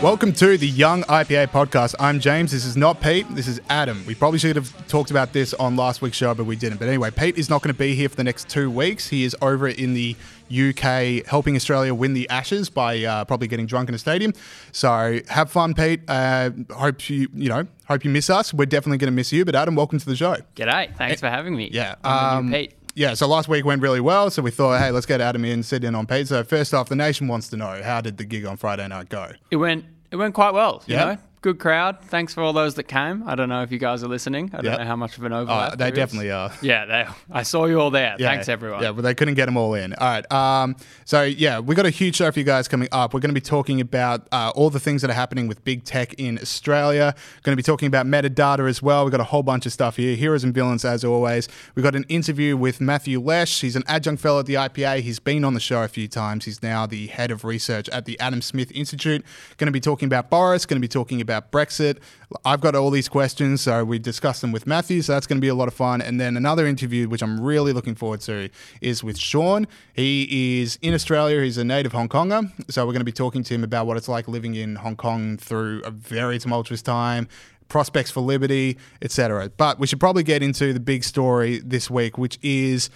Welcome to the Young IPA podcast. I'm James. This is not Pete. This is Adam. We probably should have talked about this on last week's show, but we didn't. But anyway, Pete is not going to be here for the next two weeks. He is over in the UK helping Australia win the Ashes by uh, probably getting drunk in a stadium. So have fun, Pete. Uh, hope you you know hope you miss us. We're definitely going to miss you. But Adam, welcome to the show. G'day. Thanks for having me. Yeah. I'm the new um, Pete. Yeah, so last week went really well, so we thought, hey, let's get Adam in, and sit in on Pete. So first off, the nation wants to know how did the gig on Friday night go? It went it went quite well. You Yeah. know, good crowd. Thanks for all those that came. I don't know if you guys are listening. I don't Yeah. know how much of an Oh, overlap. they there is. definitely are. Yeah, they, I saw you all there. Yeah, Thanks everyone. Yeah, but they couldn't get them all in. All right. Um, so yeah, we got a huge show for you guys coming up. We're going to be talking about uh, all the things that are happening with big tech in Australia. Going to be talking about metadata as well. We've got a whole bunch of stuff here. Heroes and villains as always. We've got an interview with Matthew Lesh. He's an adjunct fellow at the IPA. He's been on the show a few times. He's now the head of research at the Adam Smith Institute. Going to be talking about Boris. Going to be talking about Brexit. I've got all these questions, so we discussed them with Matthew, so that's going to be a lot of fun. And then another interview, which I'm really looking forward to, is with Shawn. He is in Australia, he's a native Hong Konger, so we're going to be talking to him about what it's like living in Hong Kong through a very tumultuous time. Prospects for liberty, etc. But we should probably get into the big story this week, which is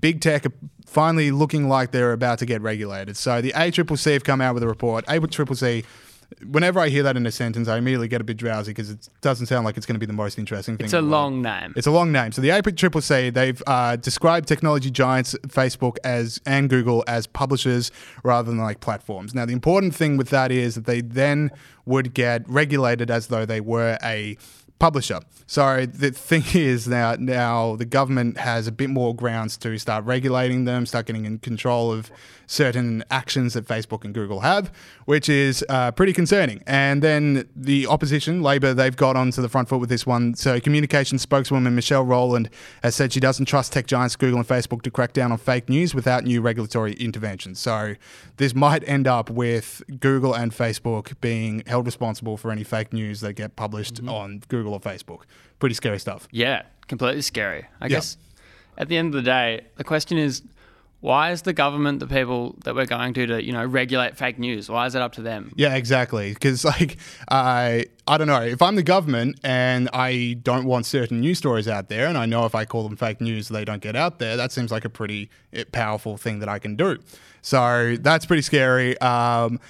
big tech finally looking like they're about to get regulated. So the ACCC have come out with a report. ACCC whenever I hear that in a sentence, I immediately get a bit drowsy because it doesn't sound like it's going to be the most interesting thing. It's a long name. It's a long name. So the ACCC, they've uh, described technology giants Facebook as and Google as publishers rather than like platforms. Now the important thing with that is that they then would get regulated as though they were a publisher. So the thing is now now the government has a bit more grounds to start regulating them, start getting in control of certain actions that Facebook and Google have, which is uh, pretty concerning. And then the opposition, Labor, they've got onto the front foot with this one. So communications spokeswoman Michelle Rowland has said she doesn't trust tech giants Google and Facebook to crack down on fake news without new regulatory intervention. So this might end up with Google and Facebook being held responsible for any fake news that get published on Google or Facebook. Pretty scary stuff. yeah, completely scary. I guess at the end of the day, the question is why is the government the people that we're going to to, you know, regulate fake news? Why is it up to them? Yeah, exactly. Because like I, I don't know if I'm the government and I don't want certain news stories out there, and I know if I call them fake news, they don't get out there. That seems like a pretty eh, powerful thing that I can do. So that's pretty scary. Um,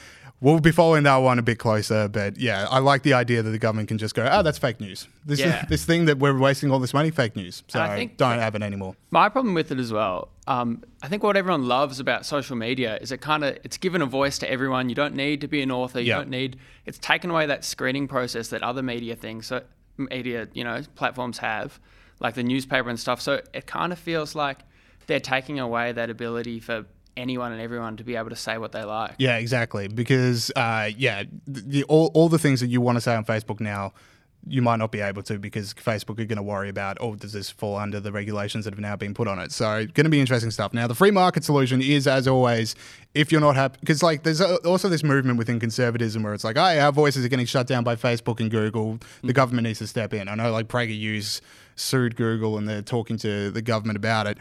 we'll be following that one a bit closer, but yeah, I like the idea that the government can just go, "Oh, that's fake news. This Yeah. this thing that we're wasting all this money, fake news." So don't have it anymore. My problem with it as well, um, I think what everyone loves about social media is it kind of it's given a voice to everyone. You don't need to be an author. You Yeah. don't need. It's taken away that screening process that other media things, so media, you know, platforms have, like the newspaper and stuff. So it kind of feels like they're taking away that ability for anyone and everyone to be able to say what they like. Yeah, exactly. Because uh, yeah, the, all all the things that you want to say on Facebook now, you might not be able to because Facebook are going to worry about, oh, does this fall under the regulations that have now been put on it? So, going to be interesting stuff. Now, the free market solution is, as always, if you're not happy, because like there's also this movement within conservatism where it's like, oh, our voices are getting shut down by Facebook and Google. The government needs to step in. I know, like PragerU's sued Google and they're talking to the government about it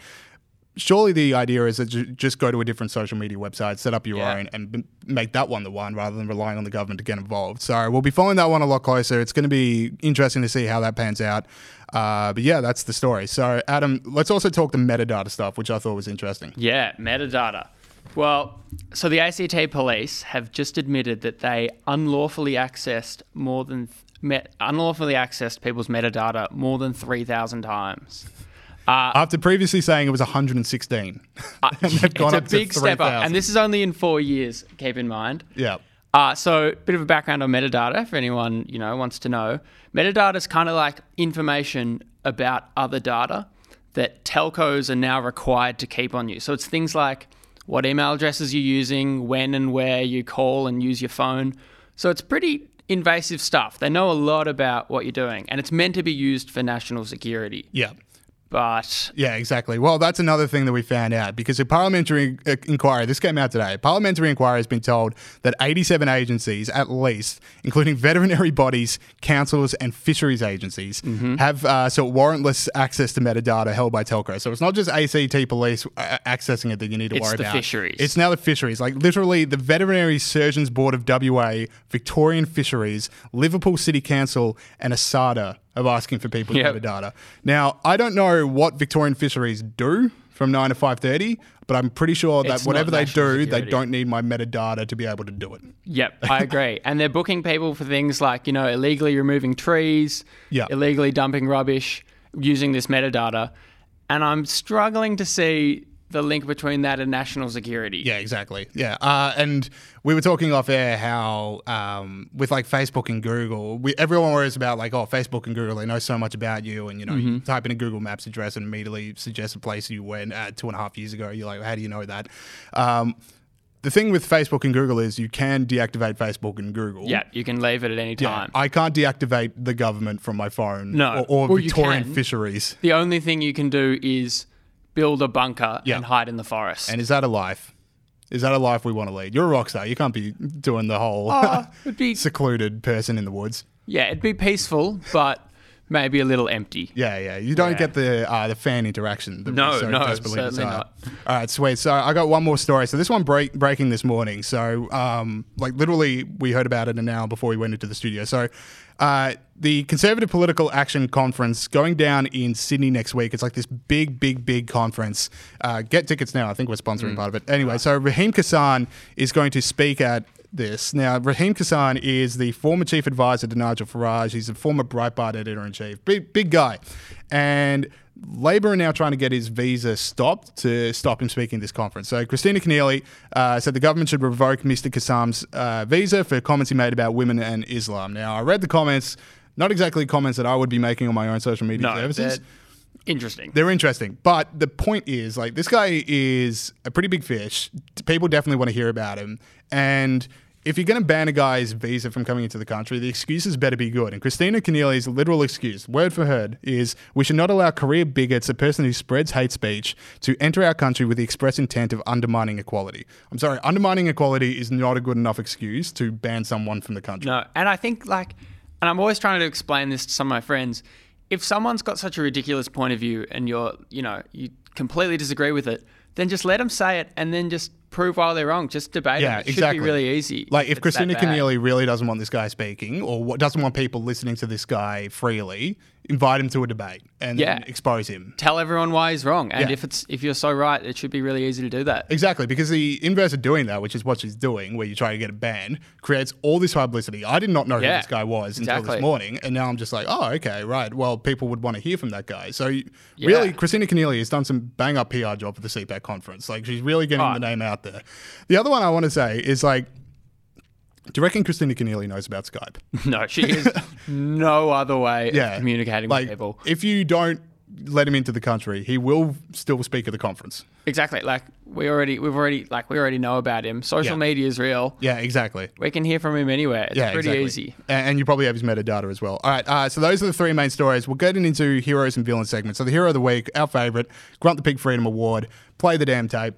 surely the idea is that ju- just go to a different social media website, set up your Yeah. own, and make that one the one rather than relying on the government to get involved. So we'll be following that one a lot closer. It's going to be interesting to see how that pans out. Uh, but yeah, that's the story. So Adam, let's also talk the metadata stuff, which I thought was interesting. Yeah, metadata. Well, so the ACT police have just admitted that they unlawfully accessed more than met, unlawfully accessed people's metadata more than three thousand times. After previously saying it was 116, and they've gone it's a big step up, 3,000. and this is only in four years. Keep in mind. yeah. Uh, so, bit of a background on metadata for anyone you know wants to know. Metadata is kind of like information about other data that telcos are now required to keep on you. So it's things like what email addresses you're using, when and where you call and use your phone. So it's pretty invasive stuff. They know a lot about what you're doing, and it's meant to be used for national security. Yeah. But Yeah, exactly. Well, that's another thing that we found out because a parliamentary uh, inquiry, this came out today. A parliamentary inquiry has been told that 87 agencies, at least, including veterinary bodies, councils, and fisheries agencies, Mm-hmm. have uh, sought warrantless access to metadata held by Telco. So it's not just ACT police uh, accessing it that you need to It's worry the about. fisheries. It's now the fisheries. Like literally, the Veterinary Surgeons Board of WA, Victorian Fisheries, Liverpool City Council, and ASADA of asking for people's Yep. metadata. Now, I don't know what Victorian Fisheries do from nine to five thirty, but I'm pretty sure that It's whatever they do, they don't need my metadata to be able to do it. Yep, I agree. and they're booking people for things like, you know, illegally removing trees, Yeah. illegally dumping rubbish, using this metadata. And I'm struggling to see the link between that and national security. Yeah, exactly. Yeah, uh, and we were talking off air how um, with like Facebook and Google, we, everyone worries about like oh Facebook and Google they know so much about you, and you know you type in a Google Maps address and immediately suggests a place you went uh, two and a half years ago. You're like, how do you know that? Um, the thing with Facebook and Google is you can deactivate Facebook and Google. Yeah, you can leave it at any Yeah, time. I can't deactivate the government from my phone. No. or, or Well, Victorian fisheries. the only thing you can do is build a bunker Yeah. and hide in the forest. And is that a life? Is that a life we want to lead? You're a rock star. You can't be doing the whole oh, it'd be secluded person in the woods. yeah, it'd be peaceful, but maybe a little empty. Yeah, yeah. You don't Yeah. get the uh, the fan interaction. That we No, so no, desperately certainly desire. not. All right, sweet. So I got one more story. So this one break breaking this morning. So um, like literally, we heard about it an hour before we went into the studio. So. Uh, the Conservative Political Action Conference going down in Sydney next week. It's like this big, big, big conference. Uh, get tickets now. I think we're sponsoring Mm. part of it. Anyway, so Raheem Kassam is going to speak at this. Now, Raheem Kassam is the former chief advisor to Nigel Farage. He's a former Breitbart editor in chief. Big, big guy. And Labor are now trying to get his visa stopped to stop him speaking at this conference. So Kristina Keneally uh, said the government should revoke Mr. Kassam's uh, visa for comments he made about women and Islam. Now, I read the comments, not exactly comments that I would be making on my own social media No, services. interesting. They're interesting, but the point is, like, this guy is a pretty big fish. People definitely want to hear about him, and if you're going to ban a guy's visa from coming into the country, the excuses better be good. And Kristina Keneally's literal excuse, word for word, is we should not allow career bigots, a person who spreads hate speech, to enter our country with the express intent of undermining equality. I'm sorry, undermining equality is not a good enough excuse to ban someone from the country. No, and I think like, and I'm always trying to explain this to some of my friends. If someone's got such a ridiculous point of view and you're, you know, you completely disagree with it, then just let them say it and then just prove why they're wrong. Just debate Yeah, it. It exactly. should be really easy. Like if Kristina. Keneally really doesn't want this guy speaking, or what, doesn't want people listening to this guy freely, invite him to a debate and Yeah. then expose him. tell everyone why he's wrong, and Yeah. if it's if you're so right, it should be really easy to do that. Exactly, because the inverse of doing that, which is what she's doing, where you try to get a banned, creates all this publicity. I did not know who this guy was until this morning, and now I'm just like, oh, okay, right. Well, people would want to hear from that guy. So, you- really, Kristina Keneally has done some bang up PR job for the CPAC conference. Like, she's really getting Oh. the name out there. The other one I want to say is like, do you reckon Kristina Keneally knows about Skype? No, she is no other way yeah, of communicating like, with people. If you don't let him into the country, he will still speak at the conference. Exactly. Like we already, we've already, like we already know about him. Social Yeah. media is real. Yeah, exactly. We can hear from him anywhere. It's Yeah, pretty exactly. easy. And, and you probably have his metadata as well. All right, uh, so those are the three main stories. We're getting into heroes and villains segments. So the hero of the week, our favorite, Grunt the Pig Freedom Award. Play the damn tape.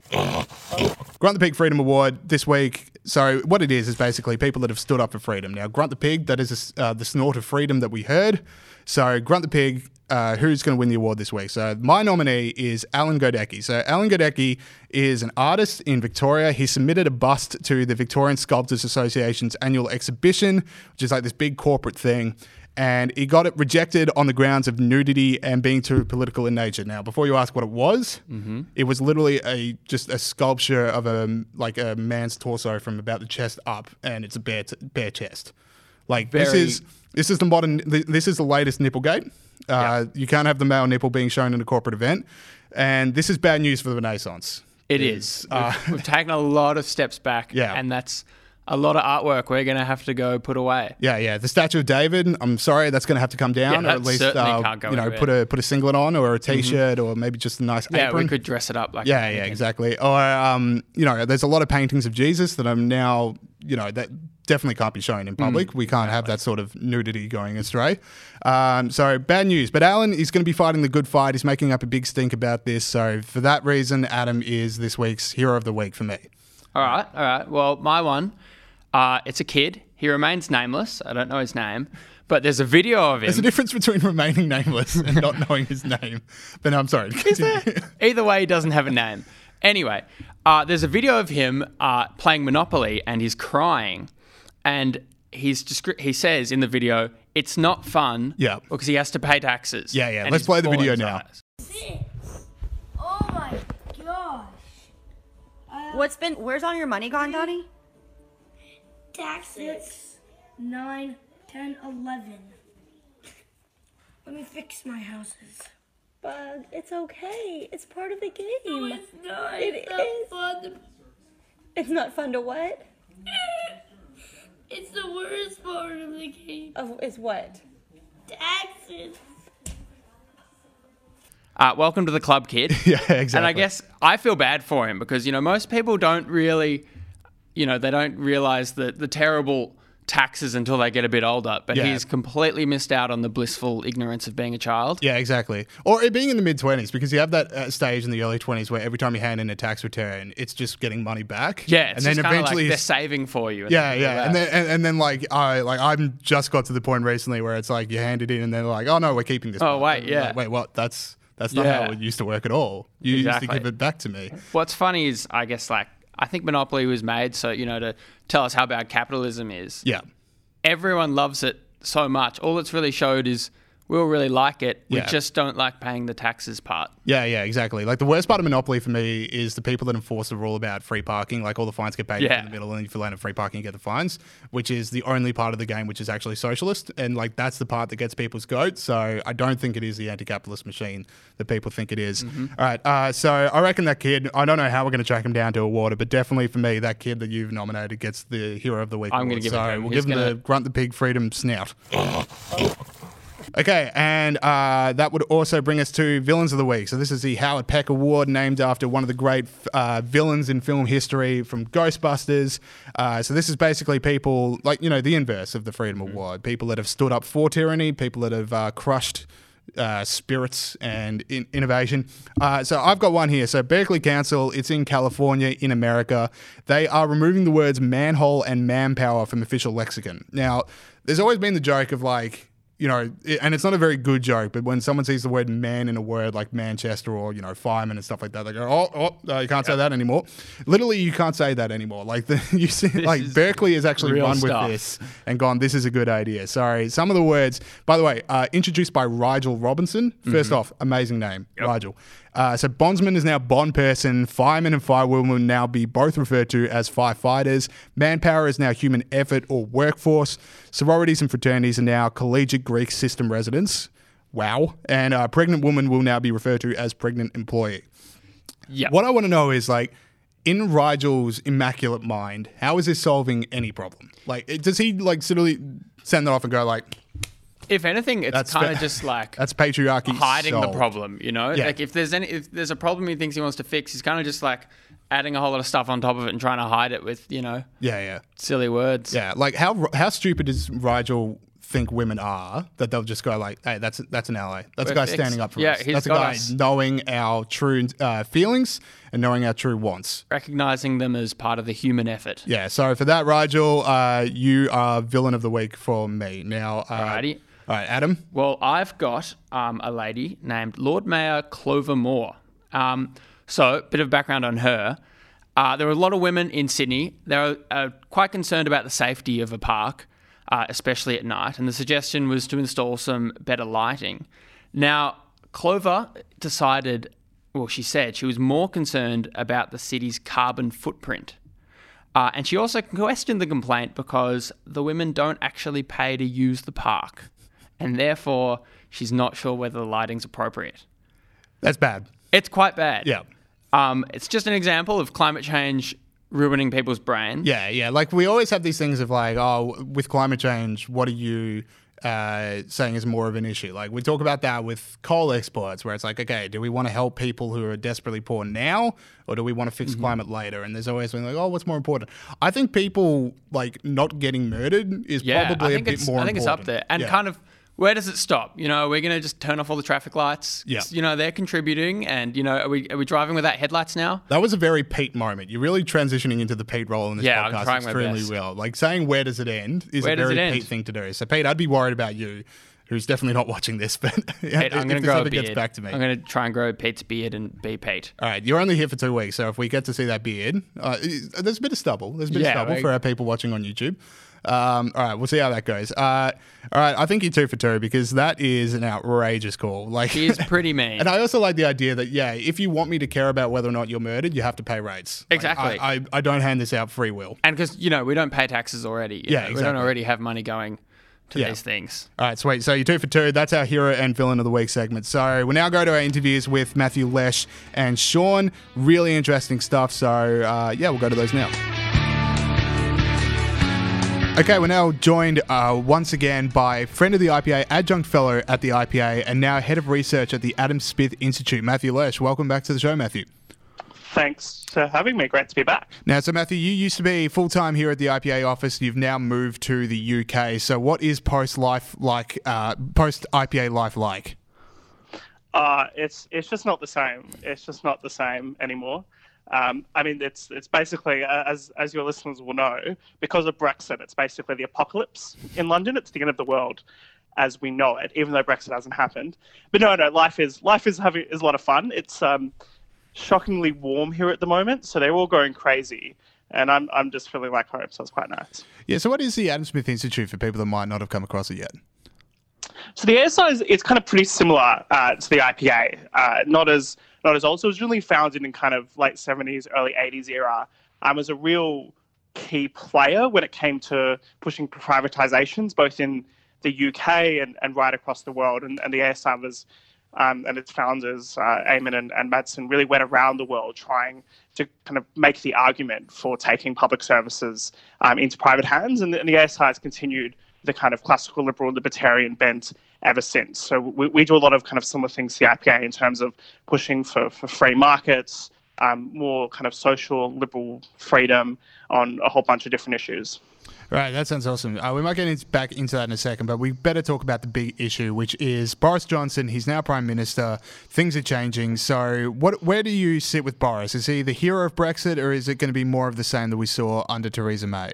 Grunt the Pig Freedom Award this week. So what it is is basically people that have stood up for freedom. Now, Grunt the Pig, that is uh, the snort of freedom that we heard. So Grunt the Pig, uh, who's going to win the award this week? So my nominee is Alan Godecki. So Alan Godecki is an artist in Victoria. He submitted a bust to the Victorian Sculptors Association's annual exhibition, which is like this big corporate thing. And he got it rejected on the grounds of nudity and being too political in nature. Now, before you ask what it was, it was literally a just a sculpture of a like a man's torso from about the chest up, and it's a bare t- bare chest. Like this is this is the modern. th- This is the latest nipplegate. Uh, You can't have the male nipple being shown in a corporate event, and this is bad news for the Renaissance. It is. We've, we've taken a lot of steps back. Yeah. And that's a lot of artwork we're going to have to go put away. Yeah, yeah. The statue of David. I'm sorry, that's going to have to come down, Yeah, or at least uh, can't go you know put a put a singlet on, or a t-shirt, or maybe just a nice Yeah, apron. we could dress it up like Yeah, yeah, exactly. Or um, you know, there's a lot of paintings of Jesus that I'm now, you know, that definitely can't be shown in public. Mm. we can't have that sort of nudity going astray. Um, so bad news. But Alan is going to be fighting the good fight. He's making up a big stink about this. So for that reason, Adam is this week's hero of the week for me. All right, all right. Well, my one, uh, it's a kid. He remains nameless. I don't know his name, but there's a video of him. There's a difference between remaining nameless and not knowing his name. But no, I'm sorry. Continue. Either way, he doesn't have a name. Anyway, uh, there's a video of him uh, playing Monopoly and he's crying. And he's descri- he says in the video, it's not fun Yeah. because he has to pay taxes. Yeah, yeah. Let's play the video his now. What's been? Where's all your money gone, Donnie? Taxes. 9, 10, 11. Let me fix my houses. Bug, it's okay. It's part of the game. No, it's not. It it's not is. fun. It's not fun to what? It's the worst part of the game. Of is what? Taxes. Uh, welcome to the club, kid. yeah, exactly. And I guess I feel bad for him because, you know, most people don't really, you know, they don't realize the, the terrible taxes until they get a bit older. But Yeah. he's completely missed out on the blissful ignorance of being a child. Yeah, exactly. Or it being in the mid 20s, because you have that uh, stage in the early 20s where every time you hand in a tax return, it's just getting money back. Yeah, and then eventually. like they're saving for you. yeah, yeah, and then and, and then like I like I'm just got to the point recently where it's like you hand it in and they're like, oh no, we're keeping this. Oh, part." wait, yeah. like, wait, what? That's that's not Yeah. how it used to work at all. You Exactly. used to give it back to me. What's funny is, I guess, like, I think Monopoly was made so, you know, to tell us how bad capitalism is. Yeah, Everyone loves it so much. All it's really showed is we'll really like it. We Yeah. just don't like paying the taxes part. yeah, yeah, exactly. Like the worst part of Monopoly for me is the people that enforce the rule about free parking. Like all the fines get paid Yeah. in the middle, and if you land at free parking, you get the fines, which is the only part of the game which is actually socialist. And like that's the part that gets people's goat. So I don't think it is the anti-capitalist machine that people think it is. Mm-hmm. All right, uh, so I reckon that kid. I don't know how we're going to track him down to a water, but definitely for me, that kid that you've nominated gets the hero of the week. I'm gonna give so him. We'll He's give him gonna- the grunt the pig freedom snout. Okay, and uh, that would also bring us to Villains of the Week. So, this is the Howard Peck Award, named after one of the great uh, villains in film history from Ghostbusters. Uh, so, this is basically people like, you know, the inverse of the Freedom Award people that have stood up for tyranny, people that have uh, crushed uh, spirits and in- innovation. Uh, so I've got one here. So Berkeley Council, it's in California, in America. They are removing the words manhole and manpower from official lexicon. Now, there's always been the joke of like, you know, it- and it's not a very good joke, but when someone sees the word man in a word like Manchester or, you know, fireman and stuff like that, they go, oh, oh uh, you can't say that anymore. Literally, you can't say that anymore. Like, the, you see, like, is Berkeley has actually run with this and gone, this is a good idea. Sorry. Some of the words, by the way, uh, introduced by Rigel Robinson. 1st off, amazing name, Rigel. Uh, so bondsman is now bond person. Fireman and firewoman will now be both referred to as firefighters. Manpower is now human effort or workforce. Sororities and fraternities are now collegiate Greek system residents. Wow. And uh, pregnant woman will now be referred to as pregnant employee. Yeah. What I want to know is like, in Rigel's immaculate mind, how is this solving any problem? Like, does he like literally send that off and go like, If anything, it's kind of just like that's patriarchy hiding the problem, you know? Yeah. Like if there's any if there's a problem he thinks he wants to fix, he's kind of just like adding a whole lot of stuff on top of it and trying to hide it with, you know, Yeah, yeah, silly words. yeah. Like, how how stupid does Rigel think women are that they'll just go like, hey, that's that's an ally. That's a We're guy fixed. standing up for Yeah, us. he's That's a guy us. knowing our true uh, feelings and knowing our true wants. Recognizing them as part of the human effort. Yeah. So for that, Rigel, uh, you are villain of the week for me. Now, uh, Alrighty. All right, Adam. Well, I've got um, a lady named Lord Mayor Clover Moore. Um, so, bit of background on her. Uh, there are a lot of women in Sydney. They're uh, quite concerned about the safety of a park, uh, especially at night. And the suggestion was to install some better lighting. Now, Clover decided, well, she said she was more concerned about the city's carbon footprint. Uh, and she also questioned the complaint because the women don't actually pay to use the park. And therefore, she's not sure whether the lighting's appropriate. That's bad. It's quite bad. Yeah. Um, it's just an example of climate change ruining people's brains. Yeah, yeah. Like we always have these things of like, oh, with climate change, what are you uh, saying is more of an issue. Like we talk about that with coal exports, where it's like, okay, do we want to help people who are desperately poor now, or do we want to fix climate later? And there's always been like, oh, what's more important? I think people like not getting murdered is Yeah, probably I a bit more. I think it's up there, and Yeah. kind of where does it stop? You know, are we're gonna just turn off all the traffic lights. Yeah. you know they're contributing, and you know, are we are we driving without headlights now? That was a very Pete moment. You're really transitioning into the Pete role in this Yeah, I'm podcast extremely well. Like saying where does it end is Where a very? Pete thing to do. So Pete, I'd be worried about you, who's definitely not watching this, but Pete, I'm gonna grow a beard. gets back to me. I'm gonna try and grow Pete's beard and be Pete. All right, you're only here for two weeks, so if we get to see that beard, uh, there's a bit of stubble. There's a bit Yeah, of stubble like- for our people watching on YouTube. Um, all right, we'll see how that goes. Uh, all right, I think you're two for two because that is an outrageous call. Like, He is pretty mean. and I also like the idea that yeah, if you want me to care about whether or not you're murdered, you have to pay rates. Like, Exactly. I, I, I don't hand this out free will. and because you know we don't pay taxes already. you Yeah, know, we don't already have money going to Yeah. these things. All right, sweet. So you're two for two. That's our hero and villain of the week segment. So we now go to our interviews with Matthew Lesh and Shawn. Really interesting stuff. So uh, yeah, we'll go to those now. Okay, we're now joined uh, once again by friend of the IPA, adjunct fellow at the IPA, and now head of research at the Adam Smith Institute, Matthew Lesh. Welcome back to the show, Matthew. Thanks for having me. Great to be back. Now, so Matthew, you used to be full time here at the IPA office. You've now moved to the UK. So, what is post life like? Uh, post IPA life like? Uh, it's it's just not the same. It's just not the same anymore. Um, I mean, it's it's basically uh, as as your listeners will know, because of Brexit, it's basically the apocalypse in London. It's the end of the world as we know it, even though Brexit hasn't happened. But no, no, life is life is having is a lot of fun. It's um, shockingly warm here at the moment, so they're all going crazy, and I'm I'm just feeling like home, so it's quite nice. Yeah. So, what is the Adam Smith Institute for people that might not have come across it yet? So the ASI is it's kind of pretty similar uh, to the IPA, uh, not as not as old. So it was really founded in kind of late seventies, early eighties era. Um, as a real key player when it came to pushing privatizations, both in the UK and, and right across the world. And, and the ASI was um, and its founders, uh, Eamonn and, and Madsen, really went around the world trying to kind of make the argument for taking public services um, into private hands. And the, and the ASI has continued the kind of classical liberal libertarian bent ever since. So we, we do a lot of kind of similar things to the IPA in terms of pushing for, for free markets, um, more kind of social liberal freedom on a whole bunch of different issues. Right, that sounds awesome. Uh, we might get into, back into that in a second, but we better talk about the big issue, which is Boris Johnson. He's now Prime Minister. Things are changing. So, what? Where do you sit with Boris? Is he the hero of Brexit, or is it going to be more of the same that we saw under Theresa May?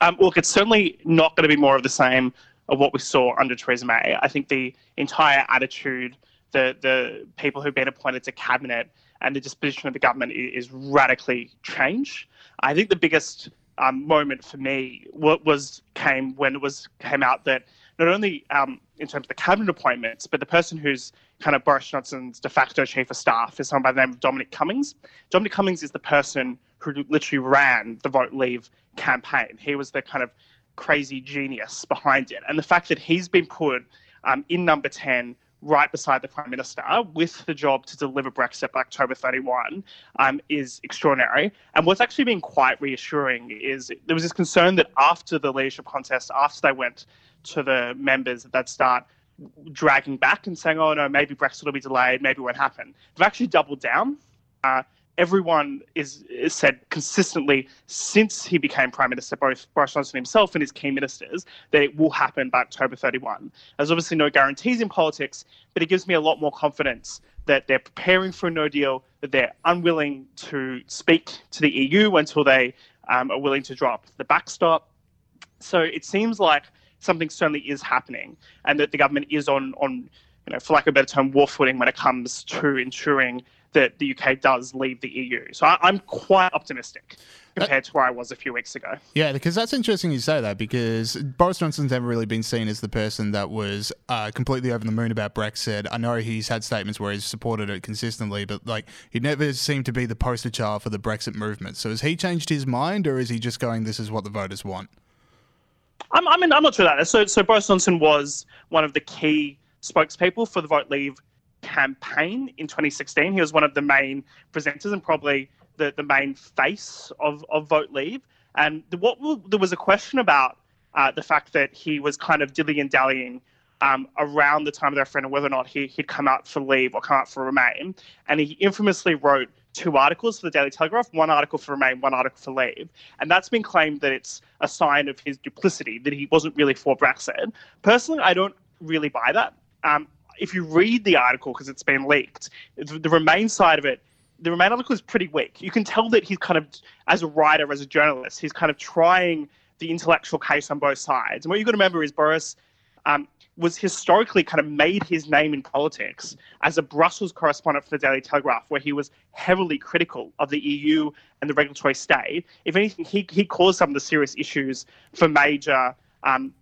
Um, look, it's certainly not going to be more of the same of what we saw under Theresa May. I think the entire attitude, the the people who've been appointed to cabinet, and the disposition of the government is radically changed. I think the biggest um, moment for me wa- was came when it was came out that not only um, in terms of the cabinet appointments, but the person who's kind of Boris Johnson's de facto chief of staff is someone by the name of Dominic Cummings. Dominic Cummings is the person who literally ran the Vote Leave campaign. He was the kind of crazy genius behind it. And the fact that he's been put um, in number 10 right beside the Prime Minister with the job to deliver Brexit by October 31 um, is extraordinary. And what's actually been quite reassuring is there was this concern that after the leadership contest, after they went to the members, that they'd start dragging back and saying, oh no, maybe Brexit will be delayed, maybe it won't happen. They've actually doubled down. Uh, everyone is, is said consistently since he became prime minister, both Boris Johnson himself and his key ministers, that it will happen by October 31. There's obviously no guarantees in politics, but it gives me a lot more confidence that they're preparing for a no deal, that they're unwilling to speak to the EU until they um, are willing to drop the backstop. So it seems like something certainly is happening, and that the government is on on you know, for lack of a better term, war footing when it comes to ensuring that the UK does leave the EU. So I, I'm quite optimistic compared to where I was a few weeks ago. Yeah, because that's interesting you say that because Boris Johnson's never really been seen as the person that was uh, completely over the moon about Brexit. I know he's had statements where he's supported it consistently, but like he never seemed to be the poster child for the Brexit movement. So has he changed his mind, or is he just going, "This is what the voters want"? I'm, I mean, I'm not sure that. So, so Boris Johnson was one of the key spokespeople for the Vote Leave campaign in 2016. He was one of the main presenters and probably the, the main face of, of Vote Leave. And the, what there was a question about uh, the fact that he was kind of dilly and dallying um, around the time of the referendum whether or not he, he'd come out for leave or come out for remain. And he infamously wrote two articles for the Daily Telegraph one article for remain, one article for leave. And that's been claimed that it's a sign of his duplicity, that he wasn't really for Brexit. Personally, I don't really buy that. Um, if you read the article, because it's been leaked, the, the Remain side of it, the Remain article is pretty weak. You can tell that he's kind of, as a writer, as a journalist, he's kind of trying the intellectual case on both sides. And what you've got to remember is Boris um, was historically kind of made his name in politics as a Brussels correspondent for the Daily Telegraph, where he was heavily critical of the EU and the regulatory state. If anything, he, he caused some of the serious issues for Major um,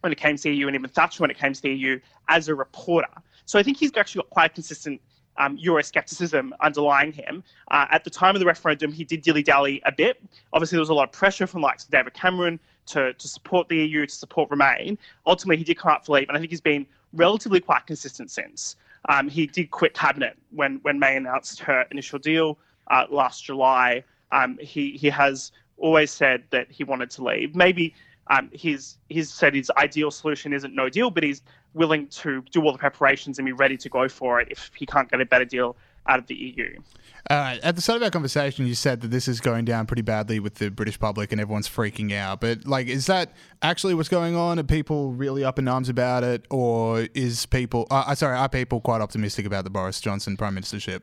when it came to EU and even Thatcher when it came to the EU as a reporter. So I think he's actually got quite a consistent um, Euroscepticism underlying him. Uh, at the time of the referendum, he did dilly dally a bit. Obviously, there was a lot of pressure from like David Cameron to, to support the EU, to support Remain. Ultimately, he did come out for leave, and I think he's been relatively quite consistent since. Um, he did quit cabinet when, when May announced her initial deal uh, last July. Um, he, he has always said that he wanted to leave. Maybe um, he's he's said his ideal solution isn't no deal, but he's willing to do all the preparations and be ready to go for it if he can't get a better deal out of the EU. Uh, at the start of our conversation, you said that this is going down pretty badly with the British public and everyone's freaking out. But like, is that actually what's going on? Are people really up in arms about it, or is people? Uh, sorry, are people quite optimistic about the Boris Johnson prime ministership?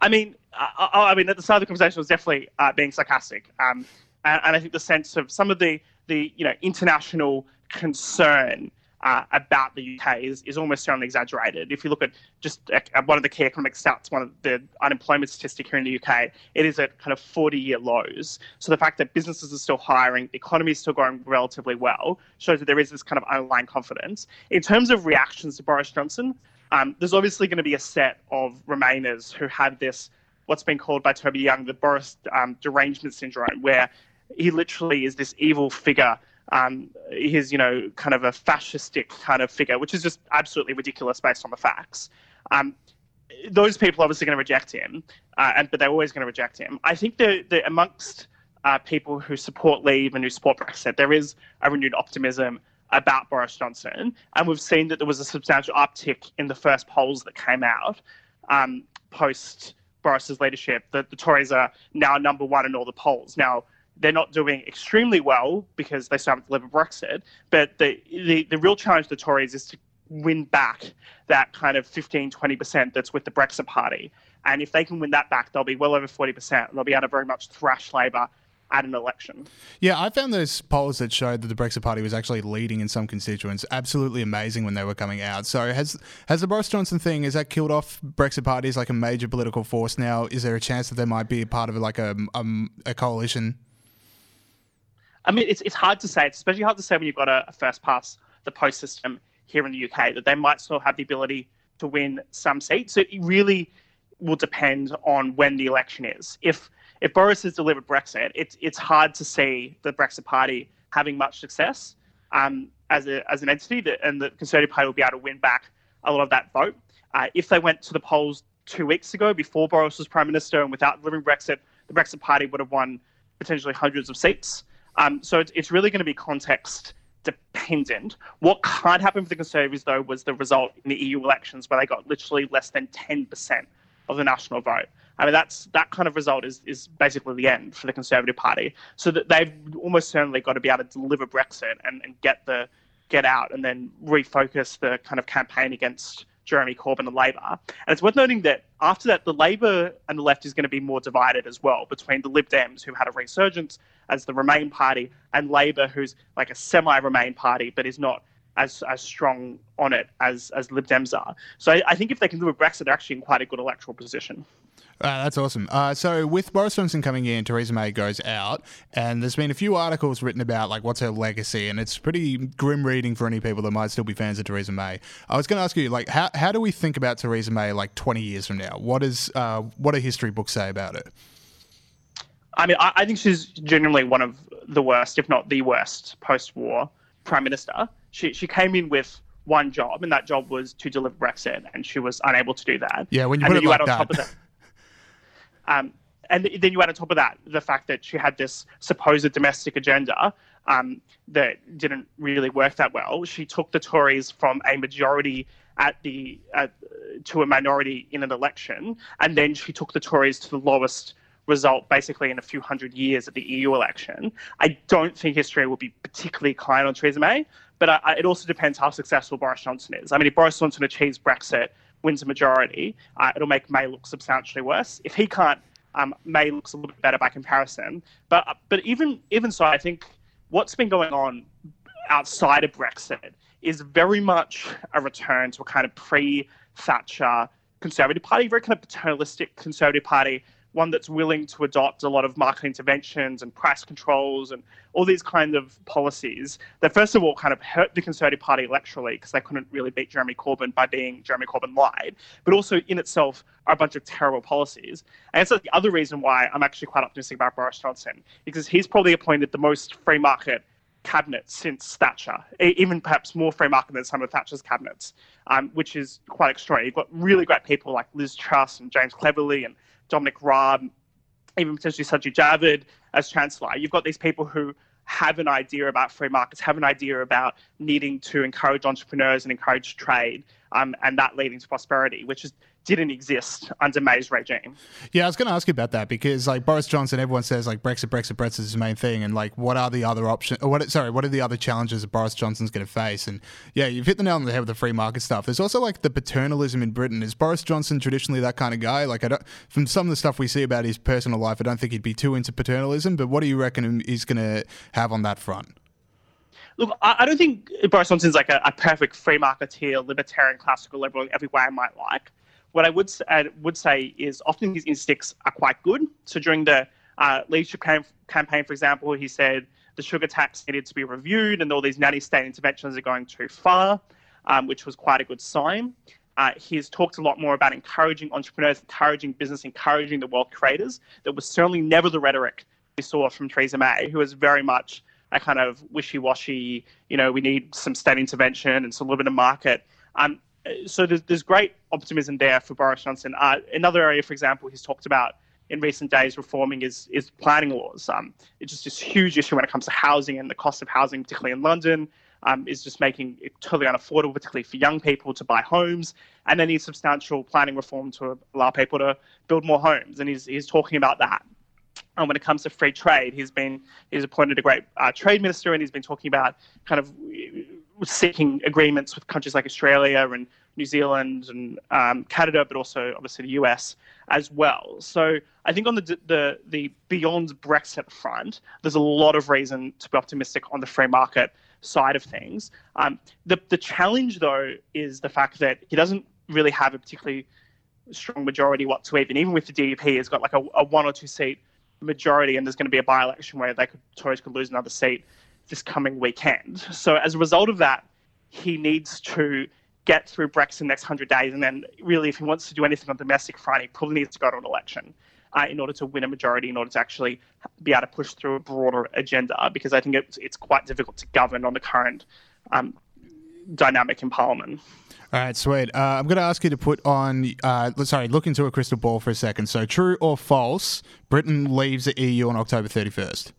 I mean, I, I mean, at the start of the conversation, I was definitely uh, being sarcastic, um, and, and I think the sense of some of the the you know international concern uh, about the UK is, is almost certainly exaggerated. If you look at just uh, one of the key economic stats, one of the unemployment statistic here in the UK, it is at kind of 40 year lows. So the fact that businesses are still hiring, the economy is still going relatively well, shows that there is this kind of underlying confidence. In terms of reactions to Boris Johnson, um, there's obviously going to be a set of Remainers who have this, what's been called by Toby Young, the Boris um, derangement syndrome, where he literally is this evil figure um, he's you know kind of a fascistic kind of figure, which is just absolutely ridiculous based on the facts. Um, those people are obviously going to reject him, uh, and but they're always going to reject him. I think that amongst uh, people who support Leave and who support Brexit, there is a renewed optimism about Boris Johnson, and we've seen that there was a substantial uptick in the first polls that came out um, post Boris's leadership. That the Tories are now number one in all the polls now they're not doing extremely well because they still haven't delivered Brexit. But the, the, the real challenge to the Tories is to win back that kind of 15, 20% that's with the Brexit Party. And if they can win that back, they'll be well over 40%. And they'll be able to very much thrash Labor at an election. Yeah, I found those polls that showed that the Brexit Party was actually leading in some constituents absolutely amazing when they were coming out. So has has the Boris Johnson thing has that killed off Brexit Party as like a major political force now? Is there a chance that they might be a part of like a a, a coalition? I mean, it's, it's hard to say. It's especially hard to say when you've got a, a first past the post system here in the UK that they might still have the ability to win some seats. So it really will depend on when the election is. If if Boris has delivered Brexit, it's it's hard to see the Brexit Party having much success um, as a as an entity, that, and the Conservative Party will be able to win back a lot of that vote. Uh, if they went to the polls two weeks ago, before Boris was prime minister, and without delivering Brexit, the Brexit Party would have won potentially hundreds of seats. Um, so it's, it's really going to be context dependent. What can't happen for the Conservatives, though, was the result in the EU elections where they got literally less than 10% of the national vote. I mean, that's that kind of result is, is basically the end for the Conservative Party. So that they've almost certainly got to be able to deliver Brexit and, and get the get out and then refocus the kind of campaign against Jeremy Corbyn and Labor. And it's worth noting that after that, the Labor and the left is going to be more divided as well between the Lib Dems, who had a resurgence as the Remain party, and Labor, who's like a semi-Remain party, but is not as as strong on it as as Lib Dems are. So I, I think if they can do a Brexit, they're actually in quite a good electoral position. Uh, that's awesome. Uh, so with Boris Johnson coming in, Theresa May goes out, and there's been a few articles written about like what's her legacy, and it's pretty grim reading for any people that might still be fans of Theresa May. I was going to ask you, like, how how do we think about Theresa May like 20 years from now? What is uh, what do history books say about it? I mean, I, I think she's genuinely one of the worst, if not the worst, post-war prime minister. She she came in with one job, and that job was to deliver Brexit, and she was unable to do that. Yeah, when you and put it you like add on that. top of that. Um, and then you add on top of that the fact that she had this supposed domestic agenda um, that didn't really work that well. She took the Tories from a majority at the at, to a minority in an election, and then she took the Tories to the lowest result basically in a few hundred years at the EU election. I don't think history will be particularly kind on Theresa May, but I, I, it also depends how successful Boris Johnson is. I mean, if Boris Johnson achieves Brexit, wins a majority, uh, it'll make May look substantially worse. If he can't, um, May looks a little bit better by comparison. But but even even so, I think what's been going on outside of Brexit is very much a return to a kind of pre-Thatcher Conservative Party, very kind of paternalistic Conservative Party one that's willing to adopt a lot of market interventions and price controls and all these kind of policies that first of all kind of hurt the Conservative Party electorally because they couldn't really beat Jeremy Corbyn by being Jeremy Corbyn lied, but also in itself are a bunch of terrible policies. And so the other reason why I'm actually quite optimistic about Boris Johnson because he's probably appointed the most free market cabinet since Thatcher, even perhaps more free market than some of Thatcher's cabinets, um, which is quite extraordinary. You've got really great people like Liz Truss and James Cleverly and Dominic Raab, even potentially Sajid Javid as Chancellor. You've got these people who have an idea about free markets, have an idea about needing to encourage entrepreneurs and encourage trade, um, and that leading to prosperity, which is didn't exist under May's regime. Yeah, I was going to ask you about that because like Boris Johnson, everyone says like Brexit, Brexit, Brexit is his main thing, and like what are the other options? What sorry, what are the other challenges that Boris Johnson's going to face? And yeah, you've hit the nail on the head with the free market stuff. There's also like the paternalism in Britain. Is Boris Johnson traditionally that kind of guy? Like I don't, from some of the stuff we see about his personal life, I don't think he'd be too into paternalism. But what do you reckon he's going to have on that front? Look, I, don't think Boris Johnson's like a, a perfect free marketeer, libertarian, classical liberal in every way I might like. What I would uh, would say is often his instincts are quite good. So during the uh, leadership cam- campaign, for example, he said the sugar tax needed to be reviewed and all these nanny state interventions are going too far, um, which was quite a good sign. Uh, he's talked a lot more about encouraging entrepreneurs, encouraging business, encouraging the wealth creators. That was certainly never the rhetoric we saw from Theresa May, who was very much a kind of wishy-washy, you know, we need some state intervention and some little bit of market. Um, so there's, there's great optimism there for Boris Johnson. Uh, another area, for example, he's talked about in recent days reforming is is planning laws. Um, it's just this huge issue when it comes to housing and the cost of housing, particularly in London, um, is just making it totally unaffordable, particularly for young people to buy homes. And they need substantial planning reform to allow people to build more homes. And he's he's talking about that. And when it comes to free trade, he's been he's appointed a great uh, trade minister, and he's been talking about kind of seeking agreements with countries like Australia and New Zealand and um, Canada, but also obviously the US as well. So I think on the, the the beyond Brexit front, there's a lot of reason to be optimistic on the free market side of things. Um, the the challenge though is the fact that he doesn't really have a particularly strong majority whatsoever. And even with the DUP, he's got like a, a one or two seat majority, and there's going to be a by election where they could Tories could lose another seat this coming weekend. So as a result of that, he needs to get through Brexit the next 100 days. And then, really, if he wants to do anything on domestic front, he probably needs to go to an election uh, in order to win a majority, in order to actually be able to push through a broader agenda, because I think it's, it's quite difficult to govern on the current um, dynamic in Parliament. All right, sweet. Uh, I'm going to ask you to put on, uh, sorry, look into a crystal ball for a second. So, true or false, Britain leaves the EU on October 31st?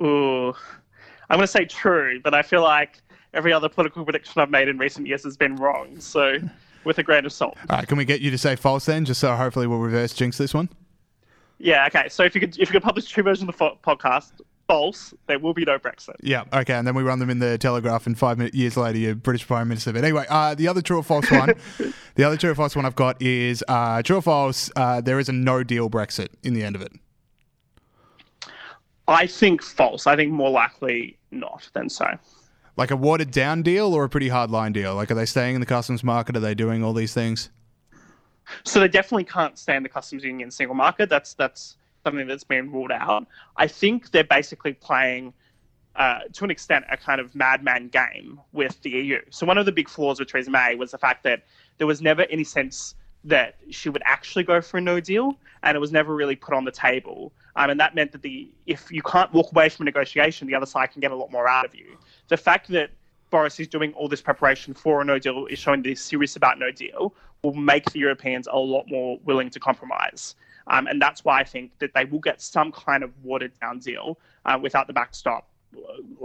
Ooh, I'm going to say true, but I feel like every other political prediction I've made in recent years has been wrong. So, with a grain of salt. All right, can we get you to say false then, just so hopefully we'll reverse jinx this one? Yeah. Okay. So if you could, if you could publish two versions of the fo- podcast, false, there will be no Brexit. Yeah. Okay. And then we run them in the Telegraph, and five minutes, years later, you're British Prime Minister. But anyway, uh, the other true or false one, the other true or false one I've got is uh, true or false. Uh, there is a no deal Brexit in the end of it. I think false. I think more likely not than so. Like a watered down deal or a pretty hard line deal? Like, are they staying in the customs market? Are they doing all these things? So they definitely can't stay in the customs union single market. That's that's something that's been ruled out. I think they're basically playing, uh, to an extent, a kind of madman game with the EU. So one of the big flaws with Theresa May was the fact that there was never any sense that she would actually go for a no deal, and it was never really put on the table. Um, and that meant that the if you can't walk away from a negotiation, the other side can get a lot more out of you. The fact that Boris is doing all this preparation for a no deal is showing that he's serious about no deal will make the Europeans a lot more willing to compromise. Um, and that's why I think that they will get some kind of watered down deal uh, without the backstop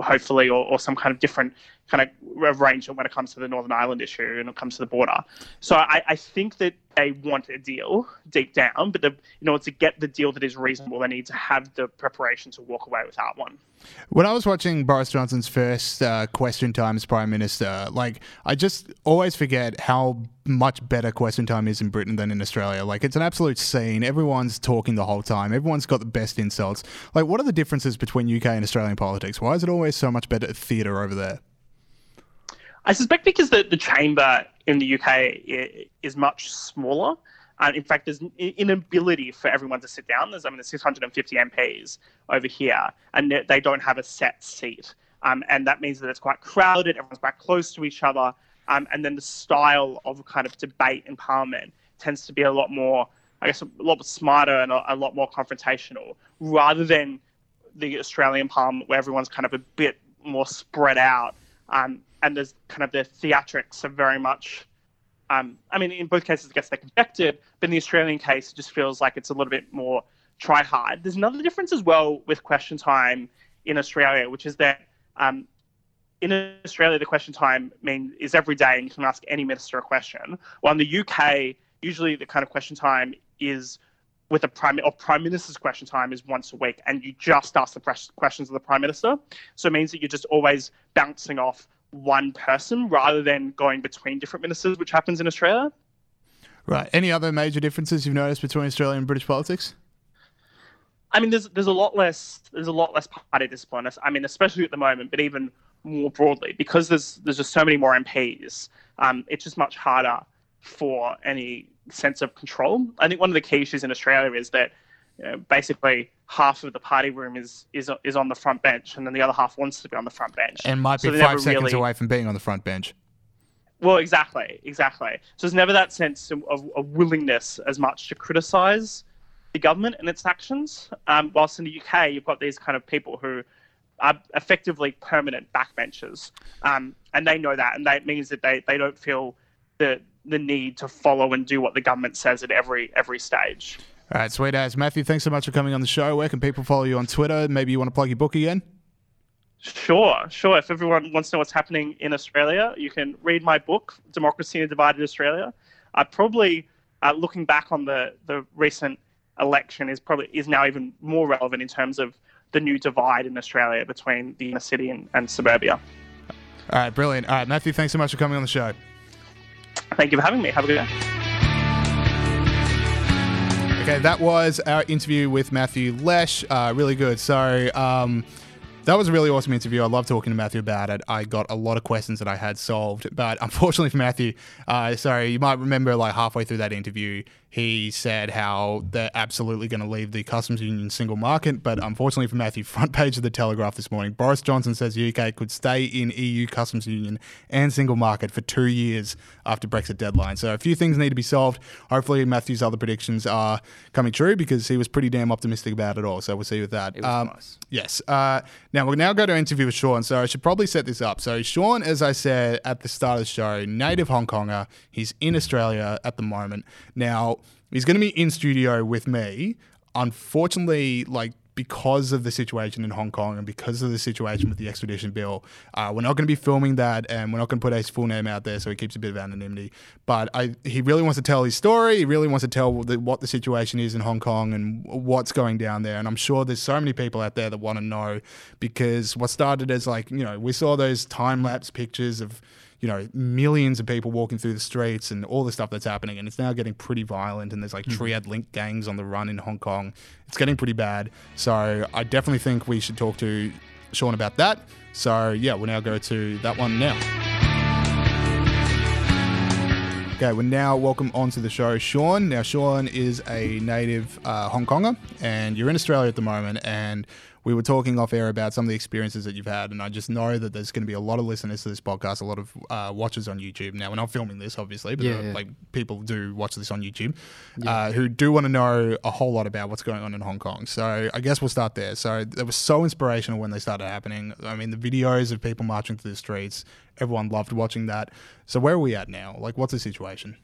hopefully, or, or some kind of different kind of arrangement when it comes to the Northern Ireland issue and it comes to the border. So I, I think that they want a deal deep down, but the, in order to get the deal that is reasonable, they need to have the preparation to walk away without one. When I was watching Boris Johnson's first uh, question time as Prime Minister, like I just always forget how much better question time is in Britain than in Australia. Like it's an absolute scene. Everyone's talking the whole time. Everyone's got the best insults. Like what are the differences between UK and Australian politics? Why is it always so much better at theatre over there? I suspect because the, the chamber in the UK is much smaller. And in fact, there's an inability for everyone to sit down. There's, I mean, there's 650 MPs over here, and they don't have a set seat. Um, and that means that it's quite crowded, everyone's quite close to each other. Um, and then the style of kind of debate in Parliament tends to be a lot more, I guess, a lot smarter and a, a lot more confrontational, rather than the Australian Parliament where everyone's kind of a bit more spread out. Um, and there's kind of the theatrics are very much. Um, I mean, in both cases, I guess they're conjectured, but in the Australian case, it just feels like it's a little bit more try hard. There's another difference as well with question time in Australia, which is that um, in Australia, the question time mean is every day, and you can ask any minister a question. While in the UK, usually the kind of question time is with a prime or prime minister's question time is once a week, and you just ask the questions of the prime minister. So it means that you're just always bouncing off one person rather than going between different ministers, which happens in Australia. Right. Any other major differences you've noticed between Australian and British politics? I mean, there's there's a lot less there's a lot less party discipline. I mean, especially at the moment, but even more broadly, because there's there's just so many more MPs. Um, it's just much harder for any sense of control. I think one of the key issues in Australia is that you know, basically half of the party room is, is is on the front bench, and then the other half wants to be on the front bench, and might be so five seconds really... away from being on the front bench. Well, exactly, exactly. So there's never that sense of, of, of willingness as much to criticise the government and its actions. Um, whilst in the UK, you've got these kind of people who are effectively permanent backbenchers, um, and they know that, and that means that they, they don't feel the the need to follow and do what the government says at every every stage. All right, sweet as Matthew. Thanks so much for coming on the show. Where can people follow you on Twitter? Maybe you want to plug your book again. Sure, sure. If everyone wants to know what's happening in Australia, you can read my book, Democracy in a Divided Australia. I probably, uh, looking back on the the recent election, is probably is now even more relevant in terms of the new divide in Australia between the inner city and, and suburbia. All right, brilliant. All right, Matthew, thanks so much for coming on the show. Thank you for having me. Have a good day. Okay, that was our interview with Matthew Lesh. Uh, really good. So, um, that was a really awesome interview. I love talking to Matthew about it. I got a lot of questions that I had solved, but unfortunately for Matthew, uh, sorry, you might remember like halfway through that interview, he said how they're absolutely going to leave the customs union single market. But unfortunately for Matthew, front page of the Telegraph this morning, Boris Johnson says the UK could stay in EU customs union and single market for two years after Brexit deadline. So a few things need to be solved. Hopefully Matthew's other predictions are coming true because he was pretty damn optimistic about it all. So we'll see with that. It was um, nice. Yes. Uh, now we'll now go to interview with Shawn. So I should probably set this up. So Shawn, as I said at the start of the show, native Hong Konger. He's in Australia at the moment. Now He's going to be in studio with me. Unfortunately, like because of the situation in Hong Kong and because of the situation with the extradition bill, uh, we're not going to be filming that, and we're not going to put his full name out there, so he keeps a bit of anonymity. But I, he really wants to tell his story. He really wants to tell the, what the situation is in Hong Kong and what's going down there. And I'm sure there's so many people out there that want to know because what started as like you know we saw those time lapse pictures of you know, millions of people walking through the streets and all the stuff that's happening. And it's now getting pretty violent. And there's like mm-hmm. triad link gangs on the run in Hong Kong. It's getting pretty bad. So I definitely think we should talk to Shawn about that. So yeah, we'll now go to that one now. Okay, we're now welcome onto the show Shawn. Now, Shawn is a native uh, Hong Konger, and you're in Australia at the moment. And we were talking off air about some of the experiences that you've had, and I just know that there's going to be a lot of listeners to this podcast, a lot of uh, watchers on YouTube. Now, we're not filming this, obviously, but yeah, yeah. like people do watch this on YouTube, yeah. uh, who do want to know a whole lot about what's going on in Hong Kong. So I guess we'll start there. So it was so inspirational when they started happening. I mean, the videos of people marching through the streets, everyone loved watching that. So where are we at now? Like, what's the situation?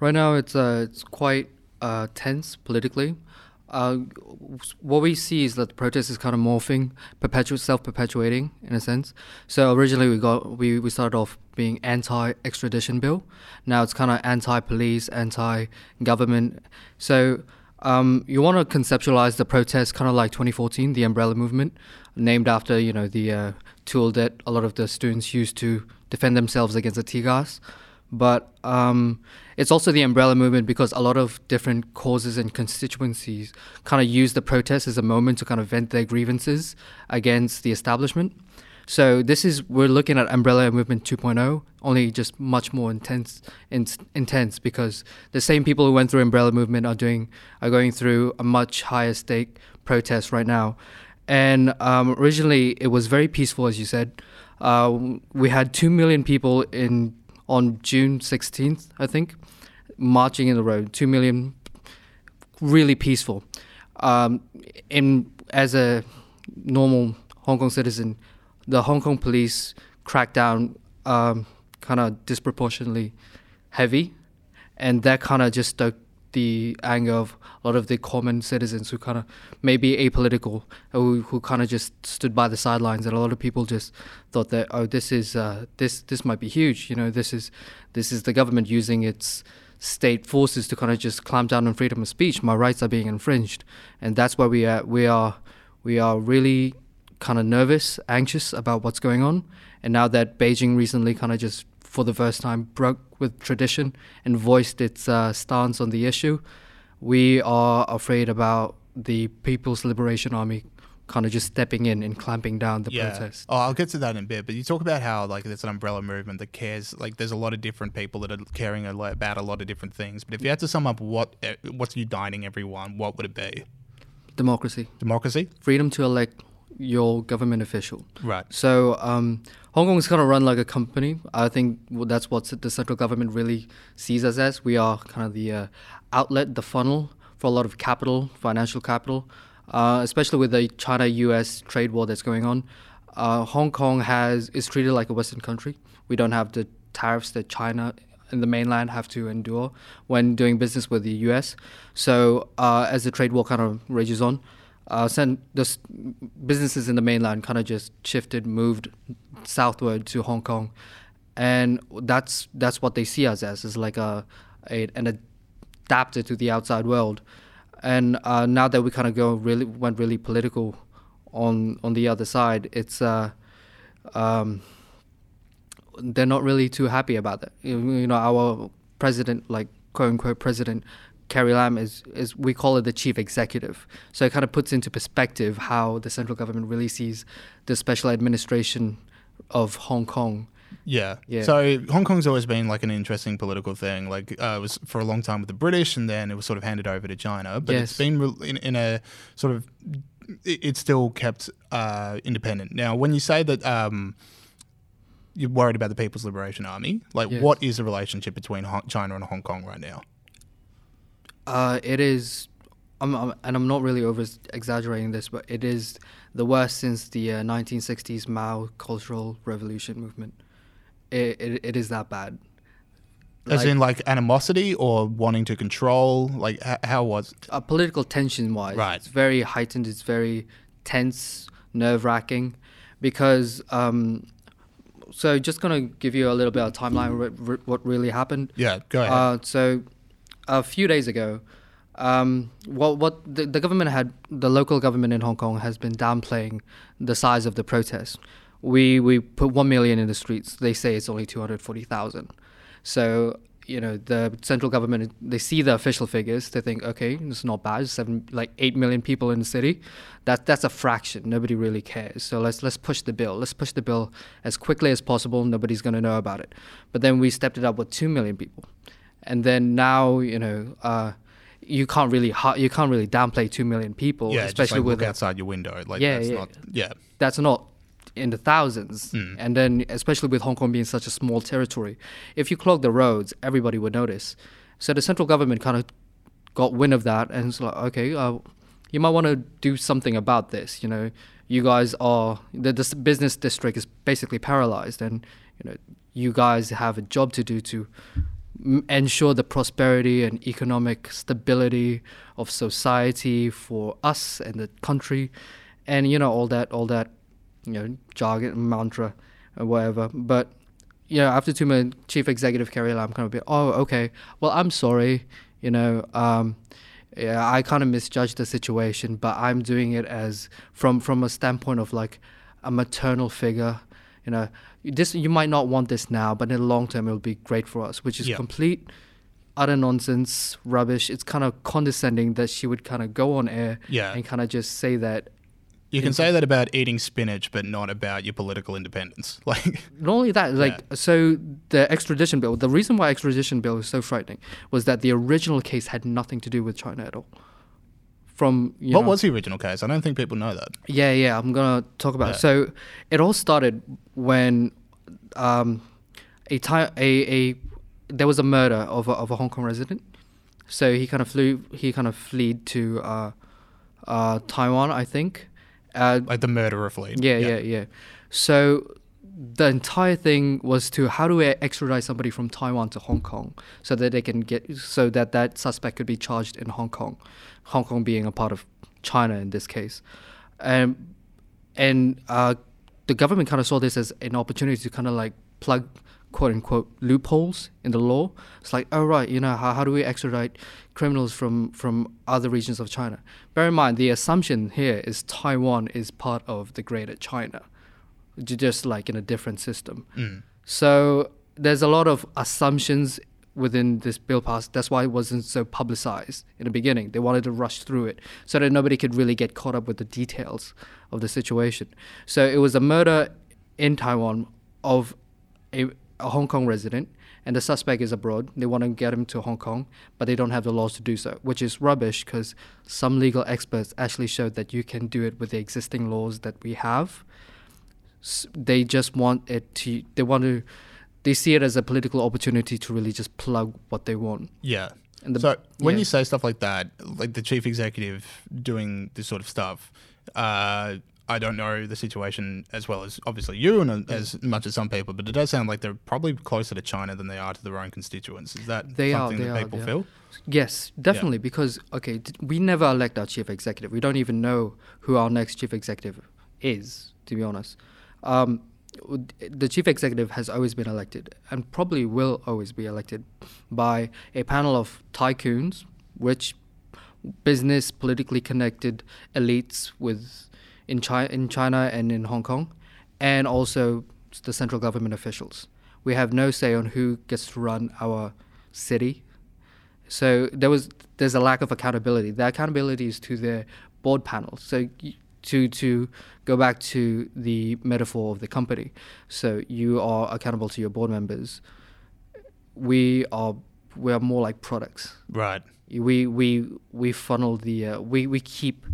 Right now, it's uh, it's quite uh, tense politically. Uh, what we see is that the protest is kind of morphing, perpetu- self-perpetuating in a sense. So originally we got we, we started off being anti-extradition bill. Now it's kind of anti-police, anti-government. So um, you want to conceptualize the protest kind of like 2014, the Umbrella Movement, named after you know the uh, tool that a lot of the students used to defend themselves against the tear gas. But um, it's also the umbrella movement because a lot of different causes and constituencies kind of use the protest as a moment to kind of vent their grievances against the establishment. So this is we're looking at umbrella movement 2.0, only just much more intense, in, intense because the same people who went through umbrella movement are doing are going through a much higher stake protest right now. And um, originally it was very peaceful, as you said. Uh, we had two million people in on June 16th, I think, marching in the road. Two million, really peaceful. Um, in as a normal Hong Kong citizen, the Hong Kong police crackdown um, kind of disproportionately heavy, and that kind of just stoked the anger of a lot of the common citizens who kind of maybe apolitical, who, who kind of just stood by the sidelines, and a lot of people just thought that oh this is uh, this this might be huge, you know this is this is the government using its state forces to kind of just clamp down on freedom of speech. My rights are being infringed, and that's why we are we are we are really kind of nervous, anxious about what's going on. And now that Beijing recently kind of just for the first time broke with tradition and voiced its uh, stance on the issue, we are afraid about the People's Liberation Army kind of just stepping in and clamping down the protest. Oh, I'll get to that in a bit. But you talk about how like there's an umbrella movement that cares. Like there's a lot of different people that are caring about a lot of different things. But if you had to sum up what eh, what's uniting everyone, what would it be? Democracy, Democracy. freedom to elect your government official. Right. So um, Hong Kong is kind of run like a company. I think that's what the central government really sees us as. We are kind of the uh, outlet, the funnel for a lot of capital, financial capital, uh, especially with the China-U.S. trade war that's going on. Uh, Hong Kong has is treated like a Western country. We don't have the tariffs that China and the mainland have to endure when doing business with the U.S. So uh, as the trade war kind of rages on, uh, sent the businesses in the mainland kind of just shifted, moved southward to Hong Kong, and that's that's what they see us as is like a, a an adapter to the outside world. And uh, now that we kind of go really went really political on on the other side, it's uh, um, they're not really too happy about that. You know, our president, like quote unquote president, Carrie Lam is is we call it the chief executive. So it kind of puts into perspective how the central government really sees the special administration of Hong Kong. Yeah. Yeah. So Hong Kong's always been like an interesting political thing. Like uh, it was for a long time with the British, and then it was sort of handed over to China. But it's been re- in, in a sort of it- it's still kept uh, independent. Now, when you say that um, you're worried about the People's Liberation Army, like Yes. what is the relationship between China and Hong Kong right now? Uh, it is, I'm, I'm, and I'm not really over exaggerating this, but it is the worst since the uh, 1960s Mao Cultural Revolution movement. It, it, it is that bad. As Like- in like animosity or wanting to control? Like h- how was? it? uh, political tension wise, Right. it's very heightened. It's very tense, nerve wracking, because. Um, so just gonna give you a little bit of timeline re- re- what really happened. Yeah, go ahead. Uh, so a few days ago, um, what what the, the government had, the local government in Hong Kong has been downplaying the size of the protest. We we put one million in the streets. They say it's only two hundred forty thousand. So you know the central government they see the official figures. They think okay, it's not bad. It's seven like eight million people in the city. That that's a fraction. Nobody really cares. So let's let's push the bill. Let's push the bill as quickly as possible. Nobody's gonna know about it. But then we stepped it up with two million people, and then now you know. Uh, you can't really ha- you can't really downplay two million people, yeah, especially like with look outside your window. Like Yeah, that's yeah. not. Yeah. that's not in the thousands. And then, especially with Hong Kong being such a small territory, if you clog the roads, everybody would notice. So the central government kind of got wind of that and it's like, okay, uh, you might want to do something about this. You know, you guys are the this business district is basically paralyzed, and you know, you guys have a job to do to ensure the prosperity and economic stability of society for us and the country, and you know all that all that you know jargon mantra or whatever. But you know after two minutes, chief executive Carrie Lam kind of be oh okay well I'm sorry you know. Um, yeah, I kind of misjudged the situation, but I'm doing it as from from a standpoint of like a maternal figure. You know, this you might not want this now, but in the long term, it'll be great for us. Which is Yeah. complete utter nonsense, rubbish. It's kind of condescending that she would kind of go on air Yeah. and kind of just say that. You can say that about eating spinach, but not about your political independence. Like, Not only that, like so, the extradition bill. The reason why extradition bill is so frightening was that the original case had nothing to do with China at all. From you what know, was the original case? I don't think people know that. Yeah, yeah, I'm gonna talk about. Yeah. It. So it all started when um, a time a, a there was a murder of a, of a Hong Kong resident. So he kind of flew. He kind of fled to uh, uh, Taiwan, I think. Uh, Like the murderer fleet. yeah, yeah, yeah. So the entire thing was to how do we extradite somebody from Taiwan to Hong Kong so that they can get so that that suspect could be charged in Hong Kong, Hong Kong being a part of China in this case, and and uh, the government kind of saw this as an opportunity to kind of like plug quote unquote loopholes in the law. It's like, oh right, you know, how, how do we extradite criminals from from other regions of China? Bear in mind, the assumption here is Taiwan is part of the Greater China, just like in a different system. So there's a lot of assumptions within this bill pass. That's why it wasn't so publicized in the beginning. They wanted to rush through it so that nobody could really get caught up with the details of the situation. So it was a murder in Taiwan of a, a Hong Kong resident, and the suspect is abroad. They want to get him to Hong Kong, but they don't have the laws to do so, which is rubbish because some legal experts actually showed that you can do it with the existing laws that we have they just want it to they want to they see it as a political opportunity to really just plug what they want Yeah. And the- so when yeah. you say stuff like that, like the chief executive doing this sort of stuff, uh, I don't know the situation as well as obviously you and as much as some people, but it does sound like they're probably closer to China than they are to their own constituents. Is that They are, something they that are, people feel? yes definitely because okay d- we never elect our chief executive we don't even know who our next chief executive is to be honest um, the chief executive has always been elected and probably will always be elected by a panel of tycoons rich business politically connected elites with in China, in China and in Hong Kong, and also the central government officials. We have no say on who gets to run our city. So there was there's a lack of accountability. The accountability is to the board panel. So to to go back to the metaphor of the company. So you are accountable to your board members. We are we are more like products Right. we we we funnel the uh, we we keep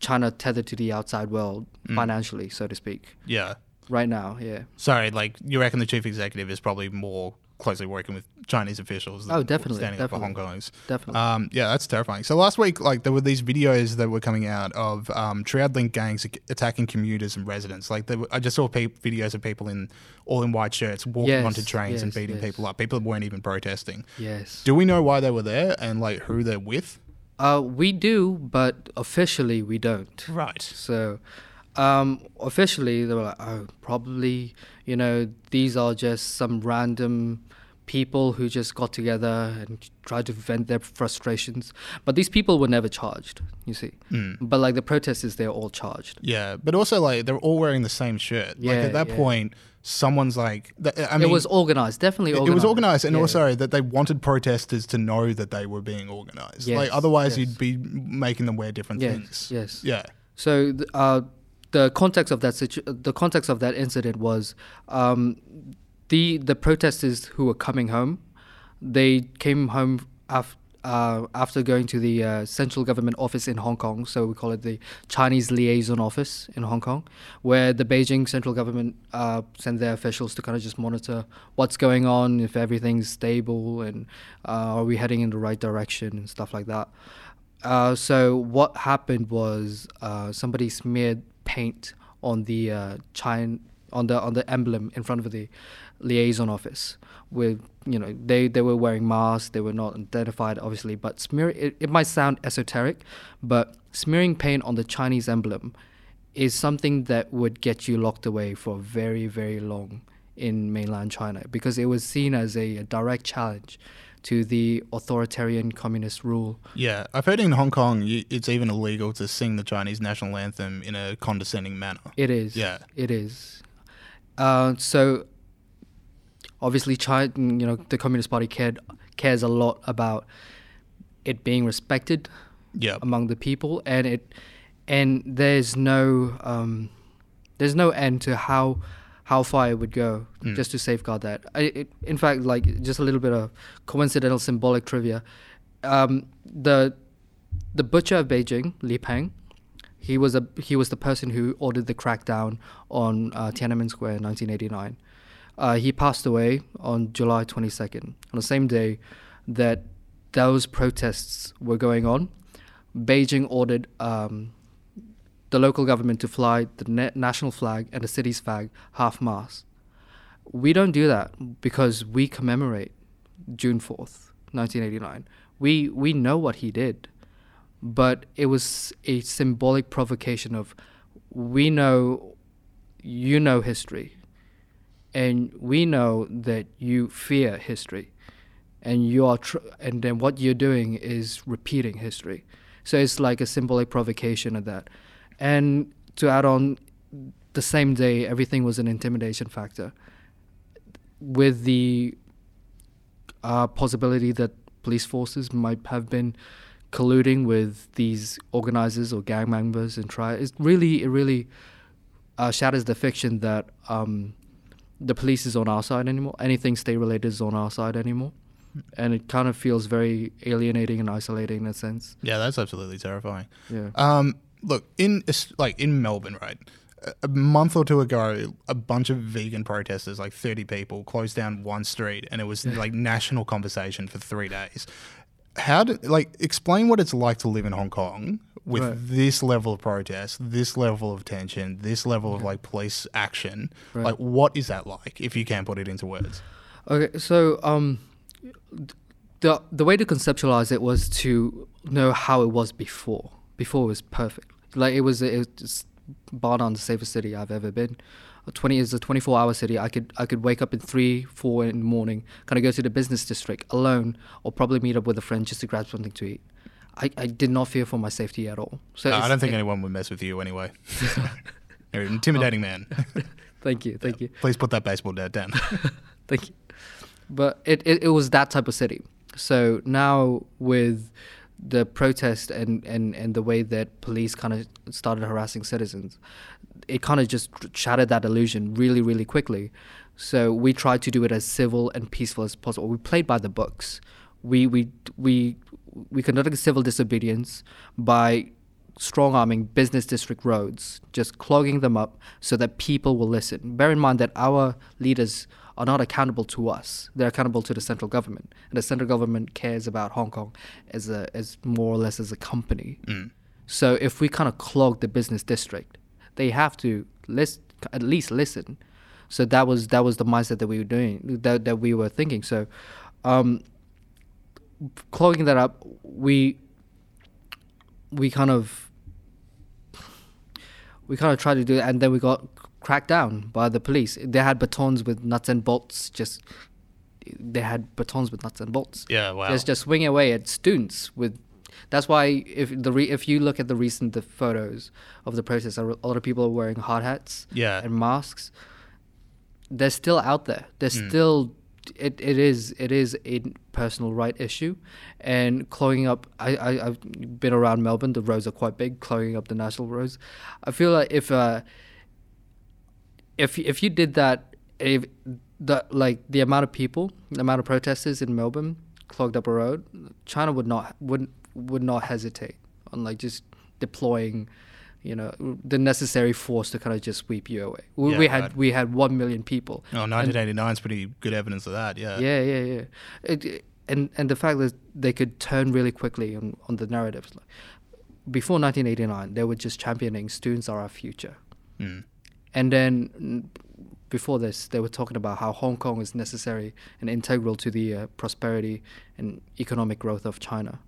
China tethered to the outside world financially, so to speak. Yeah. Right now, yeah. Sorry, like you reckon the chief executive is probably more closely working with Chinese officials. Oh, definitely, standing up for Hong. Kongers. Definitely. Um, yeah, that's terrifying. So last week, like there were these videos that were coming out of um, triad link gangs attacking commuters and residents. Like were, I just saw pe- videos of people in all in white shirts walking Yes, onto trains and beating yes. people up. People weren't even protesting. Yes. Do we know why they were there and like who they're with? Uh, we do, but officially we don't. Right. So, um, officially they were like, oh, probably, you know, these are just some random people who just got together and tried to vent their frustrations. But these people were never charged, you see. Hmm. But like the protesters, they're all charged. Yeah, but also like they're all wearing the same shirt. like Yeah, at that yeah. point, someone's like, I mean, it was organized, definitely It- organized. It was organized, and Yeah. also that they wanted protesters to know that they were being organized. like otherwise, yes. you'd be making them wear different Yes, things. yes. Yeah. So uh, the context of that situ- the context of that incident was um, the the protesters who were coming home, they came home af- uh, after going to the uh, central government office in Hong Kong. So we call it the Chinese liaison office in Hong Kong, where the Beijing central government uh, send their officials to kind of just monitor what's going on, if everything's stable, and uh, are we heading in the right direction and stuff like that. Uh, so what happened was uh, somebody smeared paint on the uh, China on the on the emblem in front of the liaison office. With you know they they were wearing masks, they were not identified obviously, but smear it, it might sound esoteric, but smearing paint on the Chinese emblem is something that would get you locked away for very very long in mainland China because it was seen as a, a direct challenge to the authoritarian communist rule. Yeah, I've heard in Hong Kong it's even illegal to sing the Chinese national anthem in a condescending manner. It is. Yeah. It is. Uh, so obviously, China, you know, the Communist Party cared cares a lot about it being respected Yeah. among the people, and it and there's no um, there's no end to how how far it would go just to safeguard that. I, it, in fact, like just a little bit of coincidental symbolic trivia. Um, the the butcher of Beijing, Li Peng, he was a he was the person who ordered the crackdown on uh, Tiananmen Square in 1989. Uh, he passed away on July 22nd, on the same day that those protests were going on. Beijing ordered um, the local government to fly the na- national flag and the city's flag half mast. We don't do that because we commemorate June 4th, 1989. We we know what he did, but it was a symbolic provocation of we know you know history and we know that you fear history and you are tr- and then what you're doing is repeating history so it's like a symbolic provocation of that and to add on the same day everything was an intimidation factor with the uh, possibility that police forces might have been colluding with these organizers or gang members and try it really it really uh, shatters the fiction that um, the police is on our side anymore. Anything state related is on our side anymore, and it kind of feels very alienating and isolating in a sense. Yeah, that's absolutely terrifying. Yeah. Um, look in like in Melbourne, right? a- month or two ago, a bunch of vegan protesters, like thirty people, closed down one street, and it was like national conversation for three days. How do like explain what it's like to live in Hong Kong with Right. this level of protest, this level of tension, this level of like police action? Right. Like, what is that like? If you can't put it into words. Okay, so um, the the way to conceptualize it was to know how it was before. Before it was perfect. Like it was, it was just bar none the safest city I've ever been. Twenty is a twenty four hour city. I could I could wake up in three four in the morning, kind of go to the business district alone, or probably meet up with a friend just to grab something to eat. I, I did not fear for my safety at all. So Uh, I don't think it- anyone would mess with you anyway. You're an intimidating man. Thank you, thank you. Please put that baseball bat down. Thank you. But it, it, it was that type of city. So now with the protest and, and, and the way that police kind of started harassing citizens, it kind of just shattered that illusion really, really quickly. So we tried to do it as civil and peaceful as possible. We played by the books. We we we we conducted civil disobedience by strong arming business district roads, just clogging them up so that people will listen. Bear in mind that our leaders are not accountable to us; they're accountable to the central government, and the central government cares about Hong Kong as a as more or less as a company. So if we kind of clog the business district, they have to list at least listen. So that was that was the mindset that we were doing that that we were thinking. So um, clogging that up, we we kind of we kind of tried to do it, and then we got cracked down by the police. They had batons with nuts and bolts. Just they had batons with nuts and bolts. Yeah, wow. Just just swinging away at students with. That's why if the re, if you look at the recent the photos of the protests, a lot of people are wearing hard hats Yeah. and masks. They're still out there. They're Hmm. still. It, it is it is a personal right issue, and clogging up. I, I I've been around Melbourne. The roads are quite big. Clogging up the national roads. I feel like if uh if if you did that, if the like the amount of people, the amount of protesters in Melbourne clogged up a road, China would not would would not hesitate on like just deploying, you know, the necessary force to kind of just sweep you away. We, Yeah, we had right. we had one million people. Oh, 1989 is pretty good evidence of that. Yeah. Yeah, yeah, yeah. It, it- and and the fact that they could turn really quickly on, on the narratives. Like, before 1989, they were just championing students are our future. Mm. And then before this, they were talking about how Hong Kong is necessary and integral to the uh, prosperity and economic growth of China.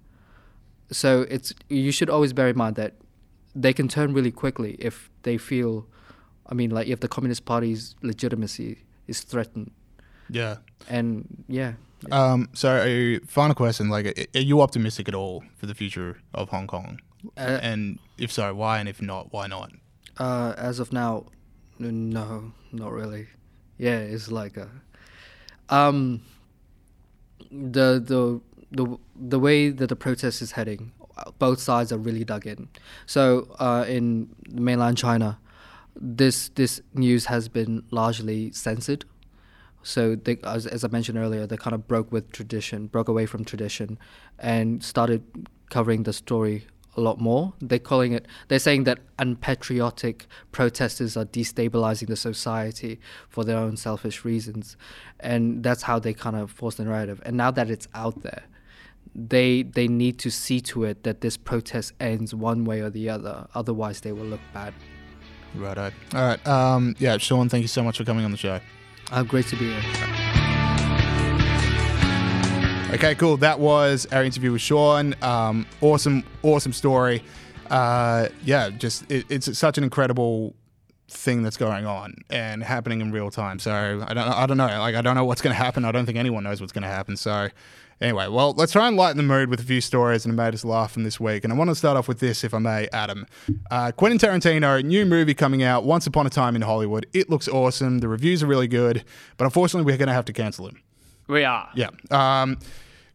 So it's you should always bear in mind that they can turn really quickly if they feel, I mean, like if the Communist Party's legitimacy is threatened. Yeah. And yeah, Um, so, final question: Like, are you optimistic at all for the future of Hong Kong? Uh, and if so, why? And if not, why not? Uh, as of now, no, not really. Yeah, it's like a, um, the the the the way that the protest is heading, both sides are really dug in. So uh, in mainland China, this this news has been largely censored. So they, as, as I mentioned earlier, they kind of broke with tradition, broke away from tradition, and started covering the story a lot more. They're calling it. They're saying that unpatriotic protesters are destabilizing the society for their own selfish reasons, and that's how they kind of force the narrative. And now that it's out there, they they need to see to it that this protest ends one way or the other. Otherwise, they will look bad. Right. All right. Um, yeah, Shawn, thank you so much for coming on the show. Uh, great to be here. Okay, cool. That was our interview with Shawn. Um, awesome, awesome story. Uh, yeah, just it, it's such an incredible thing that's going on and happening in real time. So I don't, I don't know. Like I don't know what's going to happen. I don't think anyone knows what's going to happen. So anyway, well, let's try and lighten the mood with a few stories that made us laugh from this week. And I want to start off with this, if I may, Adam. Uh, Quentin Tarantino, new movie coming out, Once Upon a Time in Hollywood. It looks awesome. The reviews are really good, but unfortunately, we're going to have to cancel him. We are. Yeah. Um,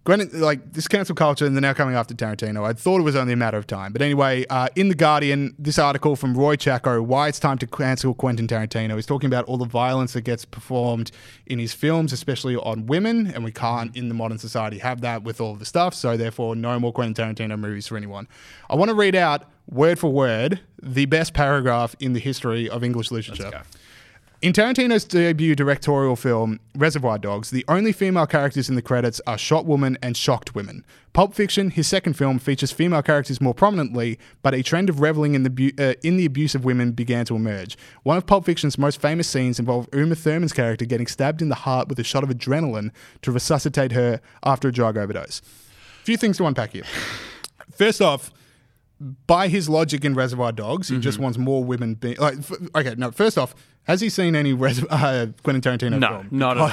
Gwen, like this cancel culture, and they're now coming after Tarantino. I thought it was only a matter of time. But anyway, uh, in The Guardian, this article from Roy Chaco, Why It's Time to Cancel Quentin Tarantino, He's talking about all the violence that gets performed in his films, especially on women. And we can't, in the modern society, have that with all of the stuff. So therefore, no more Quentin Tarantino movies for anyone. I want to read out, word for word, the best paragraph in the history of English literature. go. In Tarantino's debut directorial film, Reservoir Dogs, the only female characters in the credits are Shot Woman and Shocked Women. Pulp Fiction, his second film, features female characters more prominently, but a trend of reveling in the, bu- uh, in the abuse of women began to emerge. One of Pulp Fiction's most famous scenes involved Uma Thurman's character getting stabbed in the heart with a shot of adrenaline to resuscitate her after a drug overdose. A few things to unpack here. First off, by his logic in Reservoir Dogs, he Mm-hmm. just wants more women being like. F- okay, no. First off, has he seen any Res- uh, Quentin Tarantino No, film? not at all.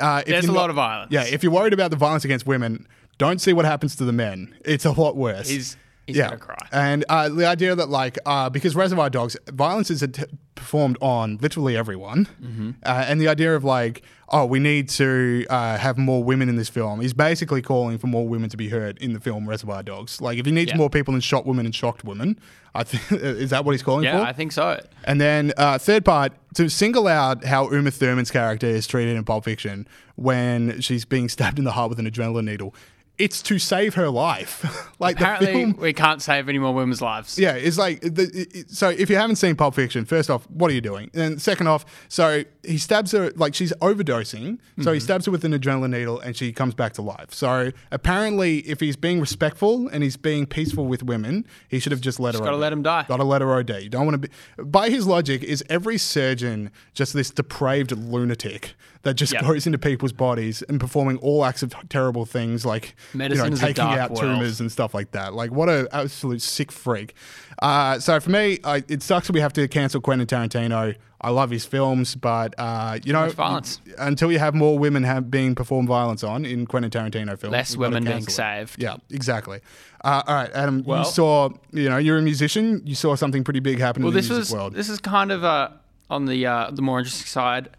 Uh, if There's a lot of violence. Yeah, if you're worried about the violence against women, don't see what happens to the men. It's a lot worse. He's he's yeah, gonna cry. and uh, the idea that like uh, because Reservoir Dogs, violence is att- performed on literally everyone, Mm-hmm. uh, and the idea of like, oh, we need to uh, have more women in this film He's basically calling for more women to be heard in the film Reservoir Dogs. Like, if he needs Yeah. more people than shot women and shocked women, I think is that what he's calling Yeah, for? Yeah, I think so. And then uh, third part to single out how Uma Thurman's character is treated in Pulp Fiction when she's being stabbed in the heart with an adrenaline needle. It's to save her life. like the Apparently, film. we can't save any more women's lives. Yeah, it's like the, it- so. If you haven't seen Pulp Fiction, first off, what are you doing? And second off, so he stabs her like she's overdosing. So Mm-hmm. he stabs her with an adrenaline needle, and she comes back to life. So apparently, if he's being respectful and he's being peaceful with women, he should have just let her. gotta let him die. Got to let her OD. You don't want to be. By his logic, is every surgeon just this depraved lunatic that just Yeah. goes into people's bodies and performing all acts of terrible things like Medicine you know, taking out world. tumors and stuff like that. Like, what a absolute sick freak. Uh, so for me, I, it sucks that we have to cancel Quentin Tarantino. I love his films, but uh, you know, violence. until you have more women have being performed violence on in Quentin Tarantino films, Less women being it. saved. Yeah, exactly. Uh, all right, Adam, Well- you saw, you know, you're a musician. You saw something pretty big happen Well, in the this music was world. this is kind of uh, on the uh, the more interesting side.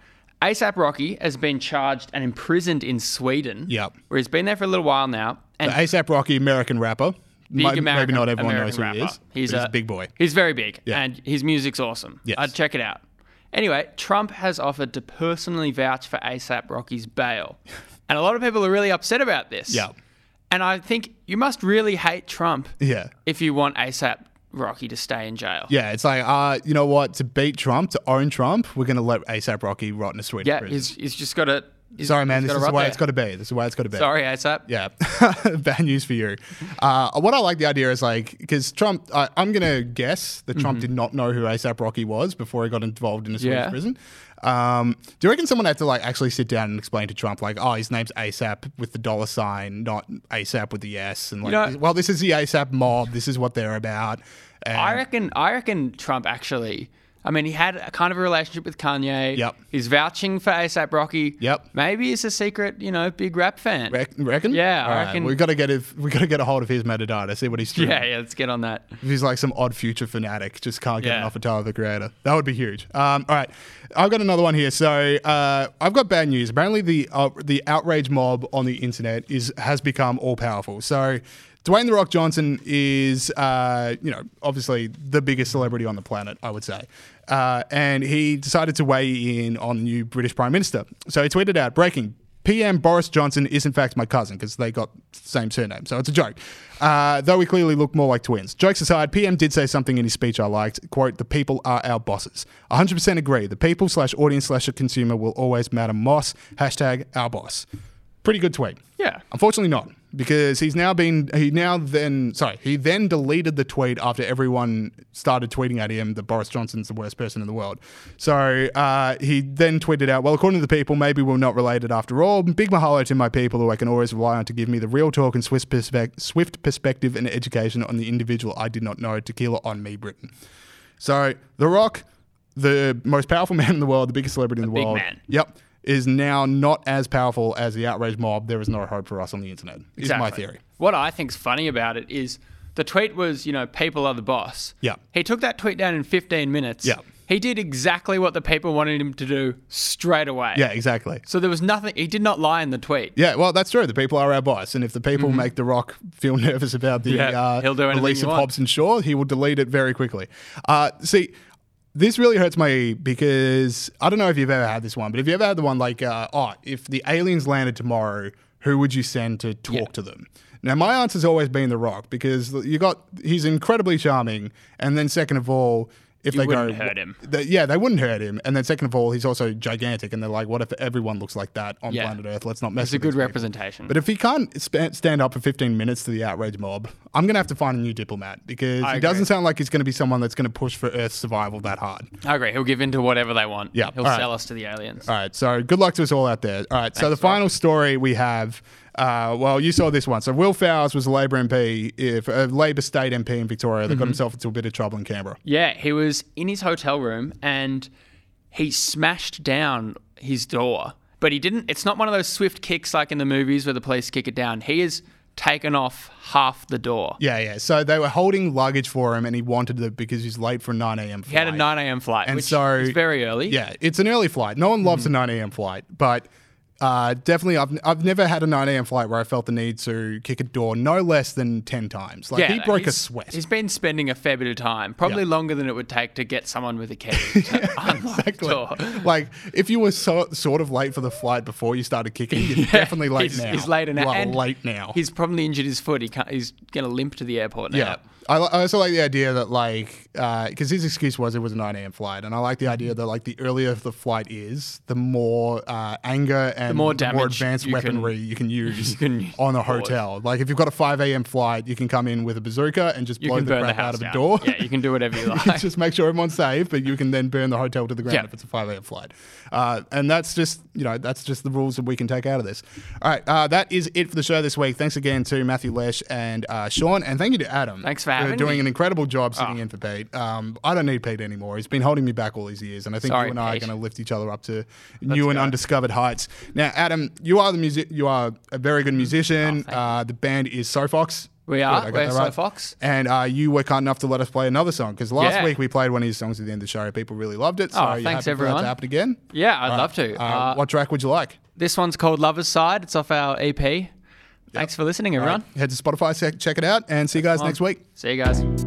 ASAP Rocky has been charged and imprisoned in Sweden. Yep. where he's been there for a little while now. And The ASAP Rocky, American rapper. big American, maybe not everyone American knows who he is. He's a a big boy. He's very big, Yeah. and his music's awesome. Yes. I'd check it out. Anyway, Trump has offered to personally vouch for ASAP Rocky's bail, and a lot of people are really upset about this. Yeah. and I think you must really hate Trump Yeah. if you want ASAP Rocky to stay in jail. Yeah, it's like, uh, you know what? To beat Trump, to own Trump, we're going to let ASAP Rocky rot in a Swedish Yeah, prison. he's, he's just got to Sorry, man. This is the way there. it's got to be. This is the way it's got to be. Sorry, ASAP. Yeah, bad news for you. Uh, what I like the idea is like because Trump. I, I'm gonna guess that Trump did not know who ASAP Rocky was before he got involved in a Swedish Mm-hmm. Yeah. prison. Um, do you reckon someone had to like actually sit down and explain to Trump like, oh, his name's ASAP with the dollar sign, not ASAP with the S, and like, know- well, this is the ASAP mob. This is what they're about. And I reckon. I reckon Trump actually. I mean, he had a kind of a relationship with Kanye. Yep. He's vouching for ASAP Rocky. Yep. Maybe he's a secret, you know, big rap fan. Rec- reckon? Yeah, I All right, reckon- We've got to get if we got to get a hold of his metadata, see what he's doing. yeah, yeah. Let's get on that. If he's like some odd future fanatic, just can't get Yeah. enough of Tyler the Creator. That would be huge. Um, all right, I've got another one here. So uh, I've got bad news. Apparently, the uh, the outrage mob on the internet is has become all powerful. So. Dwayne the Rock Johnson is, uh, you know, obviously the biggest celebrity on the planet, I would say, uh, and he decided to weigh in on the new British Prime Minister. So he tweeted out, "Breaking: PM Boris Johnson is in fact my cousin because they got the same surname, so it's a joke. Uh, though we clearly look more like twins. Jokes aside, PM did say something in his speech I liked. Quote, the people are our bosses. 100% agree. The people slash audience slash consumer will always matter. Moss, hashtag our boss. Pretty good tweet. Yeah. Unfortunately not, because he's now been he now then sorry, he then deleted the tweet after everyone started tweeting at him that Boris Johnson's the worst person in the world. So uh, he then tweeted out, Well, according to the people, maybe we're not related after all. Big mahalo to my people who I can always rely on to give me the real talk and swift, perspec- swift perspective and education on the individual I did not know. Tequila on me, Britain. So The Rock, the most powerful man in the world, the biggest celebrity in the big world. man. Yep. Is now not as powerful as the outrage mob. There is no hope for us on the internet. Is my theory. What I think's funny about it is the tweet was, you know, people are the boss. Yeah. He took that tweet down in 15 minutes. Yeah. He did exactly what the people wanted him to do straight away. Yeah, exactly. So there was nothing. He did not lie in the tweet. Yeah, well, that's true. The people are our boss, and if the people make The Rock feel nervous about the Mm-hmm. Yeah, uh, release of. Hobbs and Shaw, he will delete it very quickly. Uh, see, this really hurts my because I don't know if you've ever had this one, but if you ever had the one like, uh, oh, if the aliens landed tomorrow, who would you send to talk Yeah. to them? Now, my answer's always been The Rock because you got he's incredibly charming, and then second of all, if You they wouldn't go, hurt him. they- yeah, they wouldn't hurt him. And then second of all, he's also gigantic, and they're like, what if everyone looks like that on Yeah. planet Earth? Let's not mess. It's a good these people. representation. But if he can't sp- stand up for 15 minutes to the outrage mob, I'm going to have to find a new diplomat because I he agree. doesn't sound like he's going to be someone that's going to push for Earth's survival that hard. I agree. He'll give in to whatever they want. Yeah, He'll all right. sell us to the aliens. All right, so good luck to us all out there. All right, so the final story we have. Uh, well, you saw this one. So Will Fowles was a Labor MP, if a Labor state MP in Victoria that Mm-hmm. got himself into a bit of trouble in Canberra. Yeah, he was in his hotel room and he smashed down his door. But he didn't. It's not one of those swift kicks like in the movies where the police kick it down. He has taken off half the door. Yeah, yeah. So they were holding luggage for him, and he wanted it because he's late for a 9 a.m. flight. He had a 9 a.m. flight, And which so- is very early. Yeah, it's an early flight. No one loves Mm-hmm. a 9 a.m. flight, but uh, definitely, I've, I've never had a 9 a.m. flight where I felt the need to kick a door no less than 10 times. Like, he broke a sweat. He's been spending a fair bit of time, probably Yeah. longer than it would take to get someone with a key to unlock Exactly. door. Like, if you were so, sort of late for the flight before you started kicking, you're definitely late he's, now. He's late now. And late now. He's probably injured his foot. He can't, he's going to limp to the airport now. Yeah. I, I also like the idea that like because his excuse was it was a 9 a.m. flight, and I like the idea that like the earlier the flight is, the more uh, anger and the more damage advanced you can- weaponry you can use you can on a hotel. Like if you've got a 5 a.m. flight, you can come in with a bazooka and just You blow the crap out of a door. Yeah, you can do whatever you You like. just make sure everyone's safe, but you can then burn the hotel to the ground Yeah. if it's a 5 a.m. flight. Uh, and that's just, you know, that's just the rules that we can take out of this. All right, uh, that is it for the show this week. Thanks again to Matthew Lesh and uh, Shawn, and thank you to Adam. Thanks for having doing an incredible job sitting Oh. in for Pete. Um, I don't need Pete anymore. He's been holding me back all these years, and I think Sorry, you and I are going to lift each other up to new and go. undiscovered heights. Now, Adam, you are the music. You are a very good musician. Oh, uh, the band is SoFox. We are. Got We're right. SoFox. And uh, you were kind enough to let us play another song because last Yeah. week we played one of his songs at the end of the show. People really loved it. So Oh, thanks, happy for that everyone. to happen again? Yeah, I'd right. love to. Uh, Uh, what track would you like? This one's called Lover's Side. It's off our EP. Thanks for listening, All right, everyone. head to Spotify, check it out, and see you guys next week. See you guys.